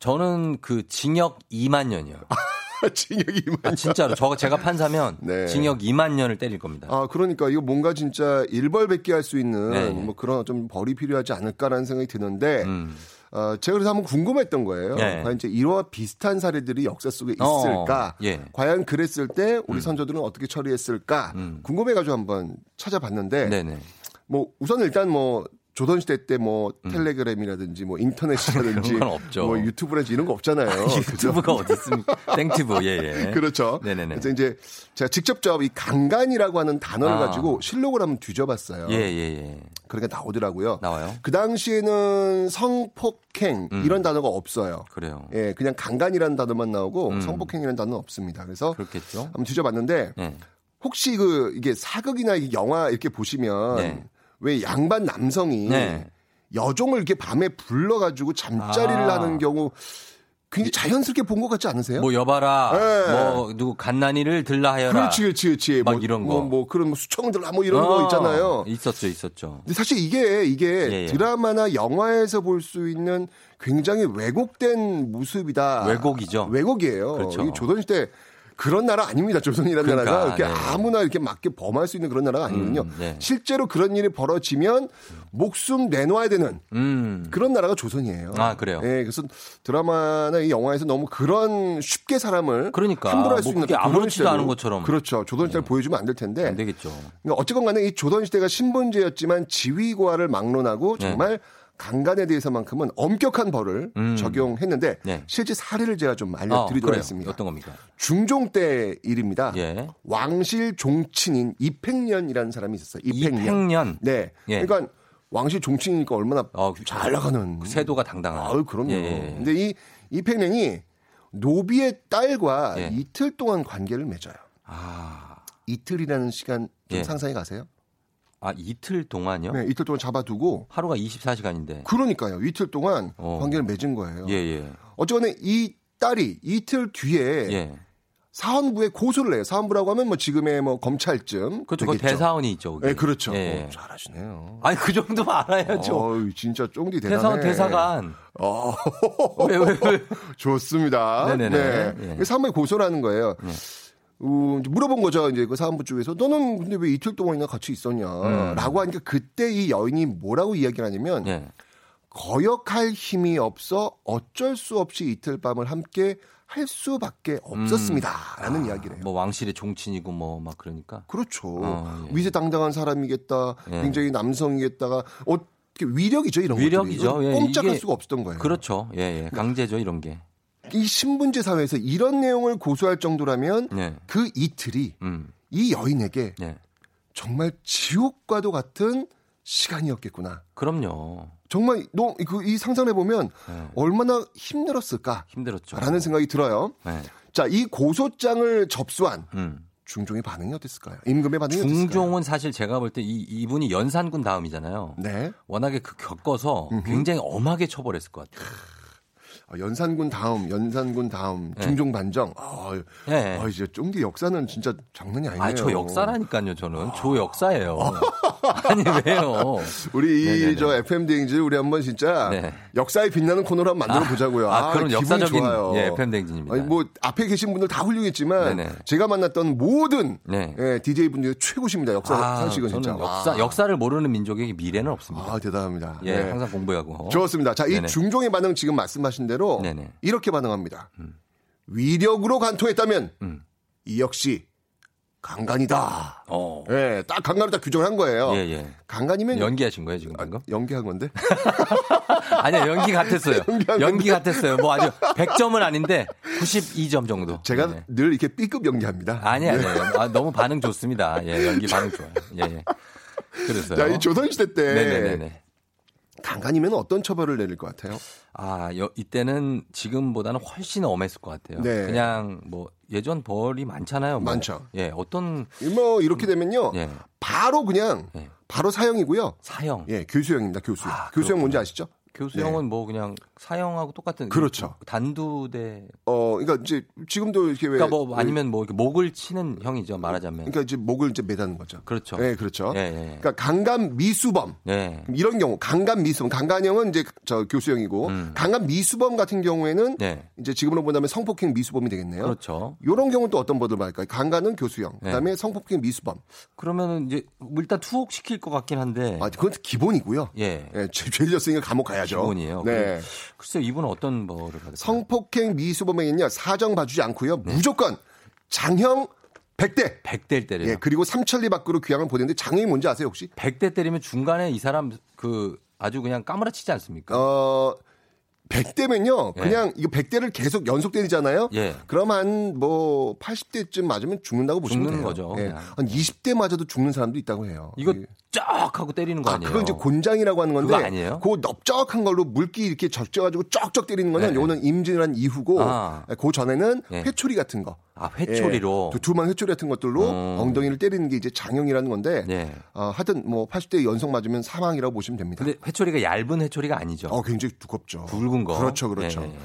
저는 그 징역 2만 년이요. 징역 2만 년. 아, 진짜로. 저 제가 판사면 네. 징역 2만 년을 때릴 겁니다. 아, 그러니까 이거 뭔가 진짜 일벌백계 할 수 있는 네. 뭐 그런 좀 벌이 필요하지 않을까라는 생각이 드는데 음. 어, 제가 그래서 한번 궁금했던 거예요. 네. 과연 이제 이와 비슷한 사례들이 역사 속에 어, 있을까? 어, 예. 과연 그랬을 때 우리 음. 선조들은 어떻게 처리했을까? 음. 궁금해가지고 한번 찾아봤는데, 네네. 뭐 우선 일단 뭐 조선 시대 때 뭐 텔레그램이라든지 뭐 인터넷이라든지 뭐 유튜브라든지 이런 거 없잖아요. 유튜브가 어디 있습니까? 땡튜브, 예, 예. 그렇죠. 네네네. 그래서 이제 제가 직접적 이 강간이라고 하는 단어를 아. 가지고 실록을 한번 뒤져봤어요. 예, 예, 예. 그러니까 나오더라고요. 나와요? 그 당시에는 성폭행 음. 이런 단어가 없어요. 그래요. 예, 그냥 강간이라는 단어만 나오고 음. 성폭행이라는 단어는 없습니다. 그래서 그렇겠죠. 한번 뒤져봤는데 네. 혹시 그 이게 사극이나 영화 이렇게 보시면 네. 왜 양반 남성이 네. 여종을 이렇게 밤에 불러가지고 잠자리를 아. 하는 경우 굉장히 자연스럽게 본 것 같지 않으세요? 뭐 여봐라, 네. 뭐 누구 갓난이를 들라 하여라. 그렇지, 그렇지, 그렇지. 막 뭐, 이런 거, 뭐, 뭐 그런 뭐 수청 들라, 뭐 이런 어, 거 있잖아요. 있었죠, 있었죠. 근데 사실 이게 이게 예, 예. 드라마나 영화에서 볼 수 있는 굉장히 왜곡된 모습이다. 왜곡이죠. 왜곡이에요. 그렇죠. 이 조선시대 그런 나라 아닙니다. 조선이라는 그러니까, 나라가 이렇게 네. 아무나 이렇게 맞게 범할 수 있는 그런 나라가 아니거든요. 음, 네. 실제로 그런 일이 벌어지면 목숨 내놔야 되는 음. 그런 나라가 조선이에요. 아 그래요. 예, 그래서 드라마나 이 영화에서 너무 그런 쉽게 사람을 그러니까 함부로 할수 뭐 있는 아무렇지도 않은 것처럼 그렇죠. 조선 시대를 네. 보여주면 안 될 텐데 안 되겠죠. 그러니까 어쨌건 간에 이 조선 시대가 신분제였지만 지위과를 막론하고 네. 정말 네. 강간에 대해서만큼은 엄격한 벌을 음. 적용했는데 네. 실제 사례를 제가 좀 알려드리도록 어, 하겠습니다. 어떤 겁니까? 중종 때 일입니다. 예. 왕실 종친인 이팽년이라는 사람이 있었어요. 이팽년. 이팽년. 네. 예. 그러니까 왕실 종친이니까 얼마나 어, 잘 나가는 그 세도가 당당한. 아유, 그럼요. 예. 근데 이 이팽년이 노비의 딸과 예. 이틀 동안 관계를 맺어요. 아. 이틀이라는 시간 좀 예. 상상해 가세요? 아, 이틀 동안요? 네, 이틀 동안 잡아두고. 하루가 24시간인데. 그러니까요. 이틀 동안 어. 관계를 맺은 거예요. 예, 예. 어쨌거나 이 딸이 이틀 뒤에 예. 사헌부에 고소를 해요. 사헌부라고 하면 뭐 지금의 뭐 검찰쯤. 그렇죠. 그 대사원이 있죠. 네, 그렇죠. 예. 어, 잘하시네요. 아니, 그 정도면 알아야죠. 어, 진짜 쫑디 대단해. 대사원, 대사관. 어. 왜, 왜, 왜. 좋습니다. 네네네. 네. 예. 사헌부에 고소를 하는 거예요. 예. 어, 물어본 거죠. 이제 그 사안부 쪽에서 너는 근데 왜 이틀 동안이나 같이 있었냐?라고 음. 하니까 그때 이 여인이 뭐라고 이야기를 하냐면 네. 거역할 힘이 없어 어쩔 수 없이 이틀 밤을 함께 할 수밖에 없었습니다라는 음. 이야기를 해요. 뭐 왕실의 종친이고 뭐 막 그러니까. 그렇죠. 어, 예. 위세당당한 사람이겠다. 예. 굉장히 남성이겠다가 어 위력이죠 이런 위력이죠. 예, 꼼짝할 수가 없었던 거예요. 그렇죠. 예, 예. 강제죠 이런 게. 이 신분제 사회에서 이런 내용을 고소할 정도라면 네. 그 이틀이 음. 이 여인에게 네. 정말 지옥과도 같은 시간이었겠구나. 그럼요. 정말 너그이 상상해 보면 네. 얼마나 힘들었을까? 힘들었죠. 라는 생각이 들어요. 네. 자, 이 고소장을 접수한 음. 중종의 반응이 어땠을까요? 임금의 반응이 중종은 어땠을까요? 사실 제가 볼 때 이 이분이 연산군 다음이잖아요. 네. 워낙에 그 겪어서 음흠. 굉장히 엄하게 처벌했을 것 같아요. 어, 연산군 다음, 연산군 다음, 네. 중종 반정. 아, 네. 아, 이제 쫑디 역사는 진짜 장난이 아니네요. 아, 저 역사라니까요, 저는. 조 역사예요. 아니, 왜요? 우리 이저 FM 대행진 우리 한번 진짜 네. 역사에 빛나는 코너로 한번 만들어 보자고요. 아, 아, 그럼 역사적인 좋아요. 예, FM 대행진입니다. 아니, 뭐 앞에 계신 분들 다 훌륭했지만 네네. 제가 만났던 모든 네. 예, DJ 분들 최고십니다. 역사 아, 상식은 진짜. 역사 아. 역사를 모르는 민족에게 미래는 없습니다. 아, 대단합니다. 예, 네. 항상 공부하고. 좋습니다. 자, 이 네네. 중종의 반응 지금 말씀하신 대로 대로 네네. 이렇게 반응합니다. 음. 위력으로 간통했다면 음. 이 역시 강간이다. 어. 예, 딱 강간을 딱 규정한 거예요. 예, 예. 강간이면 연기하신 거예요 지금 방금? 아, 연기한 건데? 아니야 연기 같았어요. 연기 같았어요. 뭐 아주 100점은 아닌데 92점 정도. 제가 네. 늘 이렇게 B급 연기합니다. 아니 아니요. 네. 아, 너무 반응 좋습니다. 예, 연기 반응 좋아요. 예. 예. 그래서요. 자, 이 조선시대 때 네네네네. 강간이면 어떤 처벌을 내릴 것 같아요? 아, 여, 이때는 지금보다는 훨씬 엄했을 것 같아요. 네. 그냥 뭐 예전 벌이 많잖아요. 뭐. 많죠. 예, 어떤 뭐 이렇게 되면요. 예. 바로 그냥 예. 바로 사형이고요. 사형. 예, 교수형입니다. 교수. 아, 교수형 뭔지 아시죠? 교수형은 네. 뭐 그냥 사형하고 똑같은 그렇죠. 단두대. 어, 그러니까 이제 지금도 이렇게 왜 그러니까 뭐 아니면 뭐 목을 치는 형이죠 말하자면. 그러니까 이제 목을 이제 매다는 거죠. 그렇죠. 네, 그렇죠. 네, 네. 그러니까 강간 미수범. 네. 이런 경우 강간 미수범, 강간형은 이제 저 교수형이고 음. 강간 미수범 같은 경우에는 네. 이제 지금으로 본다면 성폭행 미수범이 되겠네요. 그렇죠. 이런 경우는 또 어떤 벌을 받을까요? 강간은 교수형, 그다음에 성폭행 미수범. 그러면은 이제 일단 투옥 시킬 것 같긴 한데. 아, 그건 기본이고요. 예. 예죄 졌으니까 감옥 가야죠. 기본이에요. 네. 네. 글쎄 이분은 어떤 벌을 받을까요? 성폭행 미수범행은요 사정 봐주지 않고요 네. 무조건 장형 100대. 100대를 때려요. 예, 그리고 삼천리 밖으로 귀향을 보냈는데 장애이 뭔지 아세요, 혹시? 100대 때리면 중간에 이 사람 그 아주 그냥 까무라치지 않습니까? 어, 100대면요. 예. 그냥 이거 100대를 계속 연속 때리잖아요. 예. 그럼 한 뭐 80대쯤 맞으면 죽는다고 보시면 죽는 돼요. 거죠. 예. 한 20대 맞아도 죽는 사람도 있다고 해요. 이거 쫙 하고 때리는 거 아니에요? 아, 그건 이제 곤장이라고 하는 건데 그거 아니에요? 그 넓적한 걸로 물기 이렇게 적셔 가지고 쩍쩍 때리는 거는 네. 요거는 임진왜란 이후고 아. 그 전에는 네. 회초리 같은 거. 아 회초리로 예, 두툼한 회초리 같은 것들로 음. 엉덩이를 때리는 게 이제 장형이라는 건데 네. 어, 하여튼 뭐 80대 연속 맞으면 사망이라고 보시면 됩니다. 근데 회초리가 얇은 회초리가 아니죠. 어 굉장히 두껍죠. 굵은 거. 그렇죠, 그렇죠. 네.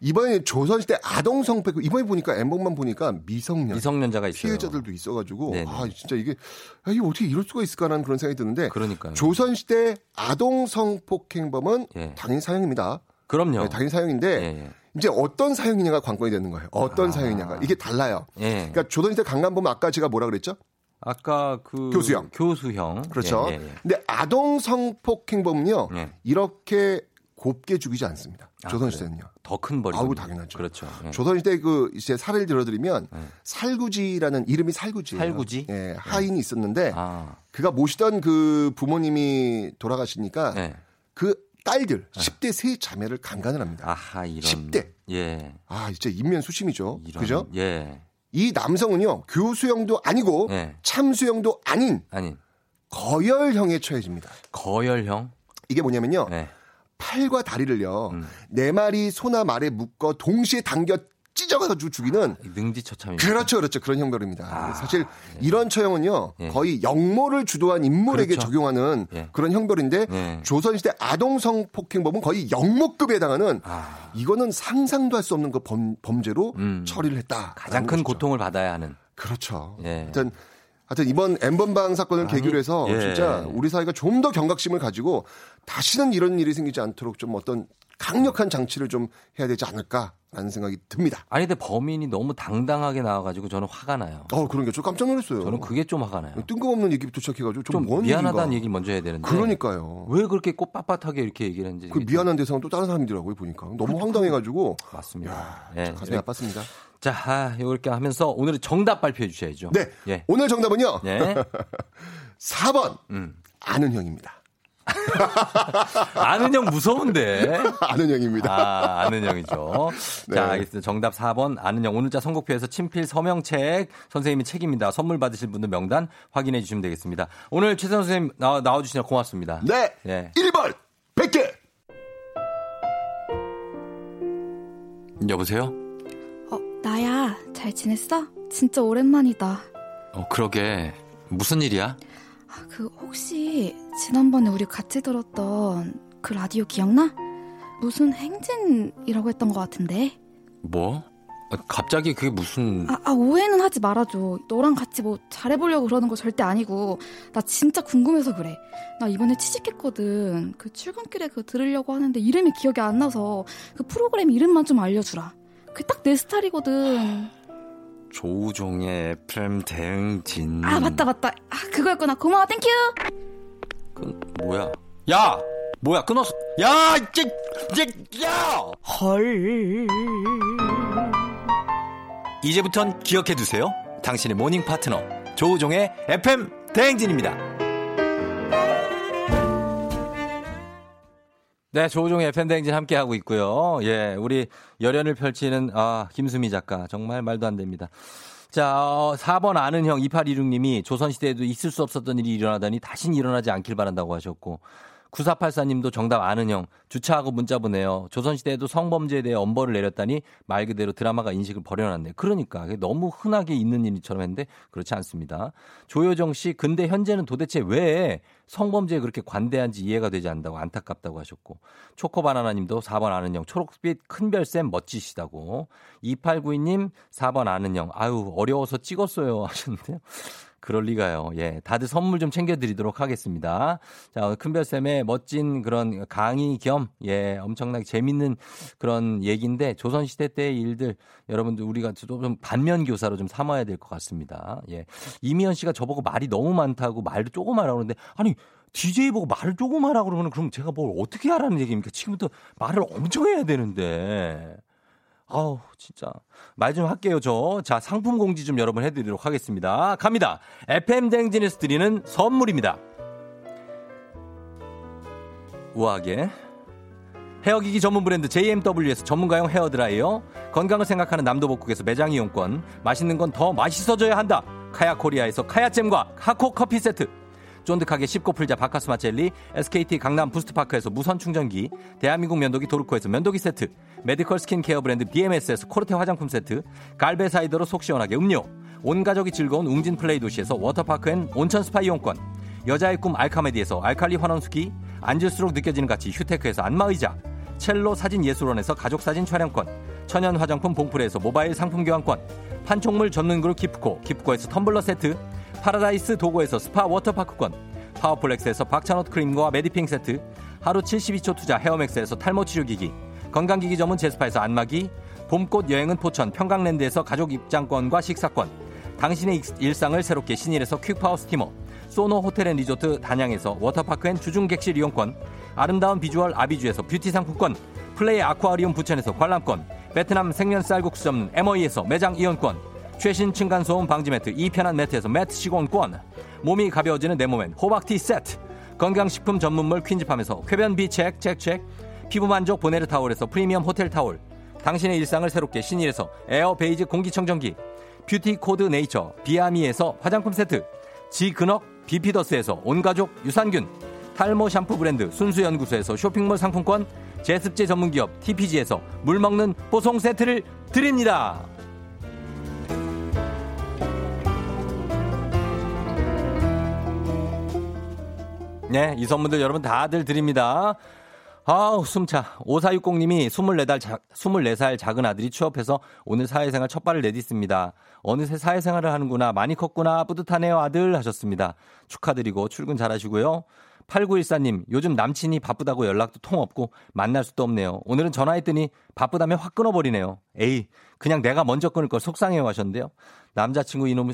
이번에 조선시 대 아동 성패 이번에 보니까 엠번만 보니까 미성년 미성년자가 있어요. 피해자들도 있어가지고 네네. 아 진짜 이게 아, 이게 어떻게 이럴 수가 있을까라는 그런 생각이 드는데 그러니까 조선시대 아동 성폭행범은 예. 당연히 사형입니다. 그럼요. 네, 당연히 사형인데 예, 예. 이제 어떤 사형이냐가 관건이 되는 거예요. 어떤 아. 사형이냐가 이게 달라요. 예. 그러니까 조선시대 강간범은 아까 제가 뭐라 그랬죠? 아까 그 교수형. 교수형. 그렇죠. 예, 예, 예. 근데 아동 성폭행범은요. 이렇게 곱게 죽이지 않습니다. 아, 조선시대는요. 더큰 벌이. 아우 당연하죠. 그렇죠. 예. 조선시대 그 이제 사례를 들어드리면 예. 살구지라는 이름이 살구지. 살구지. 예, 하인이 있었는데 아. 그가 모시던 그 부모님이 돌아가시니까 예. 그 딸들 10대 세 자매를 강간을 합니다. 아하 이런. 10대. 예. 아 진짜 인면 수심이죠. 이런, 그죠? 예. 이 남성은요 교수형도 아니고 예. 참수형도 아닌 아닌 거열형에 처해집니다. 거열형? 이게 뭐냐면요. 예. 팔과 다리를요 음. 네 마리 소나 말에 묶어 동시에 당겨 찢어가지고 죽이는 능지처참입니다. 그렇죠, 그렇죠. 그런 형벌입니다. 아, 사실 예. 이런 처형은요 예. 거의 역모를 주도한 인물에게 그렇죠. 적용하는 예. 그런 형벌인데 예. 조선시대 아동성 폭행법은 거의 역모급에 해당하는 아. 이거는 상상도 할 수 없는 그 범, 범죄로 음. 처리를 했다. 가장 큰 것이죠. 고통을 받아야 하는. 그렇죠. 예. 하여튼 하여튼 이번 엠번방 사건을 아니, 계기로 해서 예. 진짜 우리 사회가 좀 더 경각심을 가지고 다시는 이런 일이 생기지 않도록 좀 어떤 강력한 장치를 좀 해야 되지 않을까라는 생각이 듭니다. 아니 근데 범인이 너무 당당하게 나와가지고 저는 화가 나요. 어 그런 게좀 깜짝 놀랐어요. 저는 그게 좀 화가 나요. 뜬금없는 얘기부터 시작해가지고 좀, 좀 미안하다는 얘기 먼저 해야 되는데. 그러니까요. 왜 그렇게 꼭 빳빳하게 이렇게 얘기를 했는지. 그 미안한 대상은 또 다른 사람이더라고요 보니까 너무 황당해가지고. 맞습니다. 야, 네. 가슴이 아팠습니다. 자, 아, 이렇게 하면서 오늘의 정답 발표해 주셔야죠. 네. 예. 오늘 정답은요. 네. 4번. 음. 아는 형입니다. 아는 형 무서운데. 아는 형입니다. 아, 아는 형이죠. 네. 자, 알겠습니다. 정답 4번 아는 형. 오늘자 선곡표에서 친필 서명책 선생님이 책입니다. 선물 받으실 분들 명단 확인해 주시면 되겠습니다. 오늘 최선 선생님 나와, 나와주시냐 고맙습니다. 네. 네. 1번 100개. 여보세요? 나야, 잘 지냈어? 진짜 오랜만이다. 어, 그러게. 무슨 일이야? 아, 그, 혹시, 지난번에 우리 같이 들었던 그 라디오 기억나? 무슨 행진이라고 했던 것 같은데. 뭐? 아, 갑자기 그게 무슨. 아, 아, 오해는 하지 말아줘. 너랑 같이 뭐 잘해보려고 그러는 거 절대 아니고. 나 진짜 궁금해서 그래. 나 이번에 취직했거든. 그 출근길에 그 들으려고 하는데 이름이 기억이 안 나서 그 프로그램 이름만 좀 알려주라. 그 딱 내 스타일이거든. 조우종의 FM 대행진. 아 맞다 맞다. 아 그거였구나. 고마워 thank you. 그 뭐야? 야 뭐야 끊었어? 야 이제 이제 야. 헐. 이제부턴 기억해 두세요. 당신의 morning 파트너 조우종의 FM 대행진입니다. 네, 조우종의 FM대행진 함께하고 있고요. 예, 우리 열연을 펼치는, 아, 김수미 작가. 정말 말도 안 됩니다. 자, 어, 4번 아는 형 2816님이 조선시대에도 있을 수 없었던 일이 일어나다니 다신 일어나지 않길 바란다고 하셨고, 9484님도 정답 아는 형. 주차하고 문자 보내요. 조선시대에도 성범죄에 대해 엄벌을 내렸다니 말 그대로 드라마가 인식을 버려놨네. 그러니까. 너무 흔하게 있는 일처럼 했는데 그렇지 않습니다. 조효정 씨, 근데 현재는 도대체 왜 성범죄에 그렇게 관대한지 이해가 되지 않는다고 안타깝다고 하셨고. 초코바나나님도 4번 아는 형. 초록빛 큰별쌤 멋지시다고. 2892님 4번 아는 형. 아유, 어려워서 찍었어요. 하셨는데요. 그럴 리가요. 예. 다들 선물 좀 챙겨드리도록 하겠습니다. 자, 큰별쌤의 멋진 그런 강의 겸, 예, 엄청나게 재밌는 그런 얘기인데, 조선시대 때의 일들, 여러분들 우리가 좀 반면교사로 좀 삼아야 될 것 같습니다. 예. 이미연 씨가 저보고 말이 너무 많다고 말도 조금 하라고 그러는데, 아니, DJ 보고 말을 조금 하라고 그러면 그럼 제가 뭘 어떻게 하라는 얘기입니까? 지금부터 말을 엄청 해야 되는데. 아우, 진짜. 말 좀 할게요, 저. 자, 상품 공지 좀 여러분 해드리도록 하겠습니다. 갑니다. FM 댕진에서 드리는 선물입니다. 우아하게. 헤어기기 전문 브랜드 JMW에서 전문가용 헤어드라이어. 건강을 생각하는 남도복국에서 매장 이용권. 맛있는 건 더 맛있어져야 한다. 카야 코리아에서 카야잼과 하코 커피 세트. 쫀득하게 씹고 풀자 박카스맛 젤리, SKT 강남 부스트파크에서 무선 충전기, 대한민국 면도기 도르코에서 면도기 세트, medical 스킨케어 브랜드 BMS에서 코르테 화장품 세트, 갈배 사이다로 속 시원하게 음료, 온 가족이 즐거운 웅진 플레이 도시에서 워터파크 and 온천 스파 이용권, 여자의 꿈 알카메디에서 알칼리 환원수기, 앉을수록 느껴지는 가치 휴테크에서 안마의자, 첼로 사진 예술원에서 가족 사진 촬영권, 천연 화장품 봉프레에서 모바일 상품 교환권, 판촉물 전문 그룹 기프코, 기프코에서 텀블러 세트, 파라다이스 도고에서 스파 워터파크권, 파워폴렉스에서 박찬호 크림과 메디핑 세트, 하루 72초 투자 헤어맥스에서 탈모 치료기기, 건강기기 전문 제스파에서 안마기, 봄꽃 여행은 포천 평강랜드에서 가족 입장권과 식사권, 당신의 일상을 새롭게 신일에서 퀵파워 스티머, 소노 호텔 앤 리조트 단양에서 워터파크 and 주중 객실 이용권, 아름다운 비주얼 아비주에서 뷰티 상품권, 플레이 아쿠아리움 부천에서 관람권, 베트남 생면 쌀국수 전문 MOE에서 매장 이용권, 최신 층간소음 방지 매트 이편한 매트에서 매트 시공권. 몸이 가벼워지는 내 몸엔 호박티 세트. 건강식품 전문몰 퀸즈팜에서 쾌변 비책 책책 피부 만족 보네르 타올에서 프리미엄 호텔 타올 당신의 일상을 새롭게 신일에서 에어 베이지 공기청정기. beauty code nature 비아미에서 화장품 세트. 지그넉 비피더스에서 온가족 유산균. 탈모 샴푸 브랜드 순수연구소에서 쇼핑몰 상품권. 제습제 전문기업 TPG에서 물먹는 뽀송 세트를 드립니다. 네, 이 선물들 여러분 다들 드립니다. 아우, 숨차. 5460님이 24달, 자, 24살 작은 아들이 취업해서 오늘 사회생활 첫 발을 내딛습니다. 어느새 사회생활을 하는구나. 많이 컸구나. 뿌듯하네요, 아들. 하셨습니다. 축하드리고 출근 잘 하시고요. 8914님, 요즘 남친이 바쁘다고 연락도 통 없고 만날 수도 없네요. 오늘은 전화했더니 바쁘다며 확 끊어버리네요. 에이, 그냥 내가 먼저 끊을 걸 속상해요 하셨는데요. 남자친구 이놈,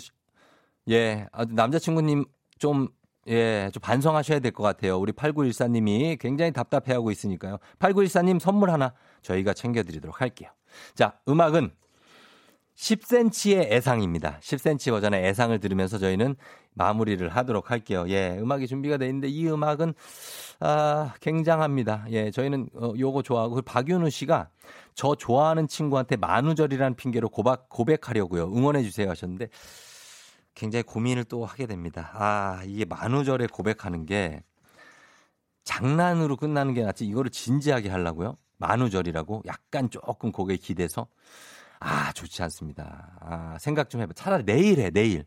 예, 아, 남자친구님 좀 예, 좀 반성하셔야 될 것 같아요. 우리 8914님이 굉장히 답답해하고 있으니까요. 8914님 선물 하나 저희가 챙겨드리도록 할게요. 자, 음악은 10cm의 애상입니다. 10cm 버전의 애상을 들으면서 저희는 마무리를 하도록 할게요. 예, 음악이 준비가 돼 있는데 이 음악은 아, 굉장합니다. 예, 저희는 어, 요거 좋아하고 박윤우 씨가 저 좋아하는 친구한테 만우절이라는 핑계로 고박 고백하려고요. 응원해 주세요 하셨는데 굉장히 고민을 또 하게 됩니다. 아, 이게 만우절에 고백하는 게 장난으로 끝나는 게 낫지 이거를 진지하게 하려고요? 만우절이라고 약간 조금 고개 기대서 아, 좋지 않습니다. 아, 생각 좀 해봐. 차라리 내일 해, 내일.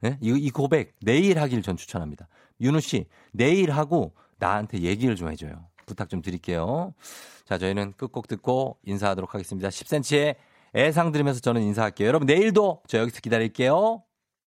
네? 이, 이 고백 내일 하길 전 추천합니다. 윤우 씨, 내일 하고 나한테 얘기를 좀 해줘요. 부탁 좀 드릴게요. 자, 저희는 끝곡 듣고 인사하도록 하겠습니다. 10cm의 애상 들으면서 저는 인사할게요. 여러분, 내일도 저 여기서 기다릴게요.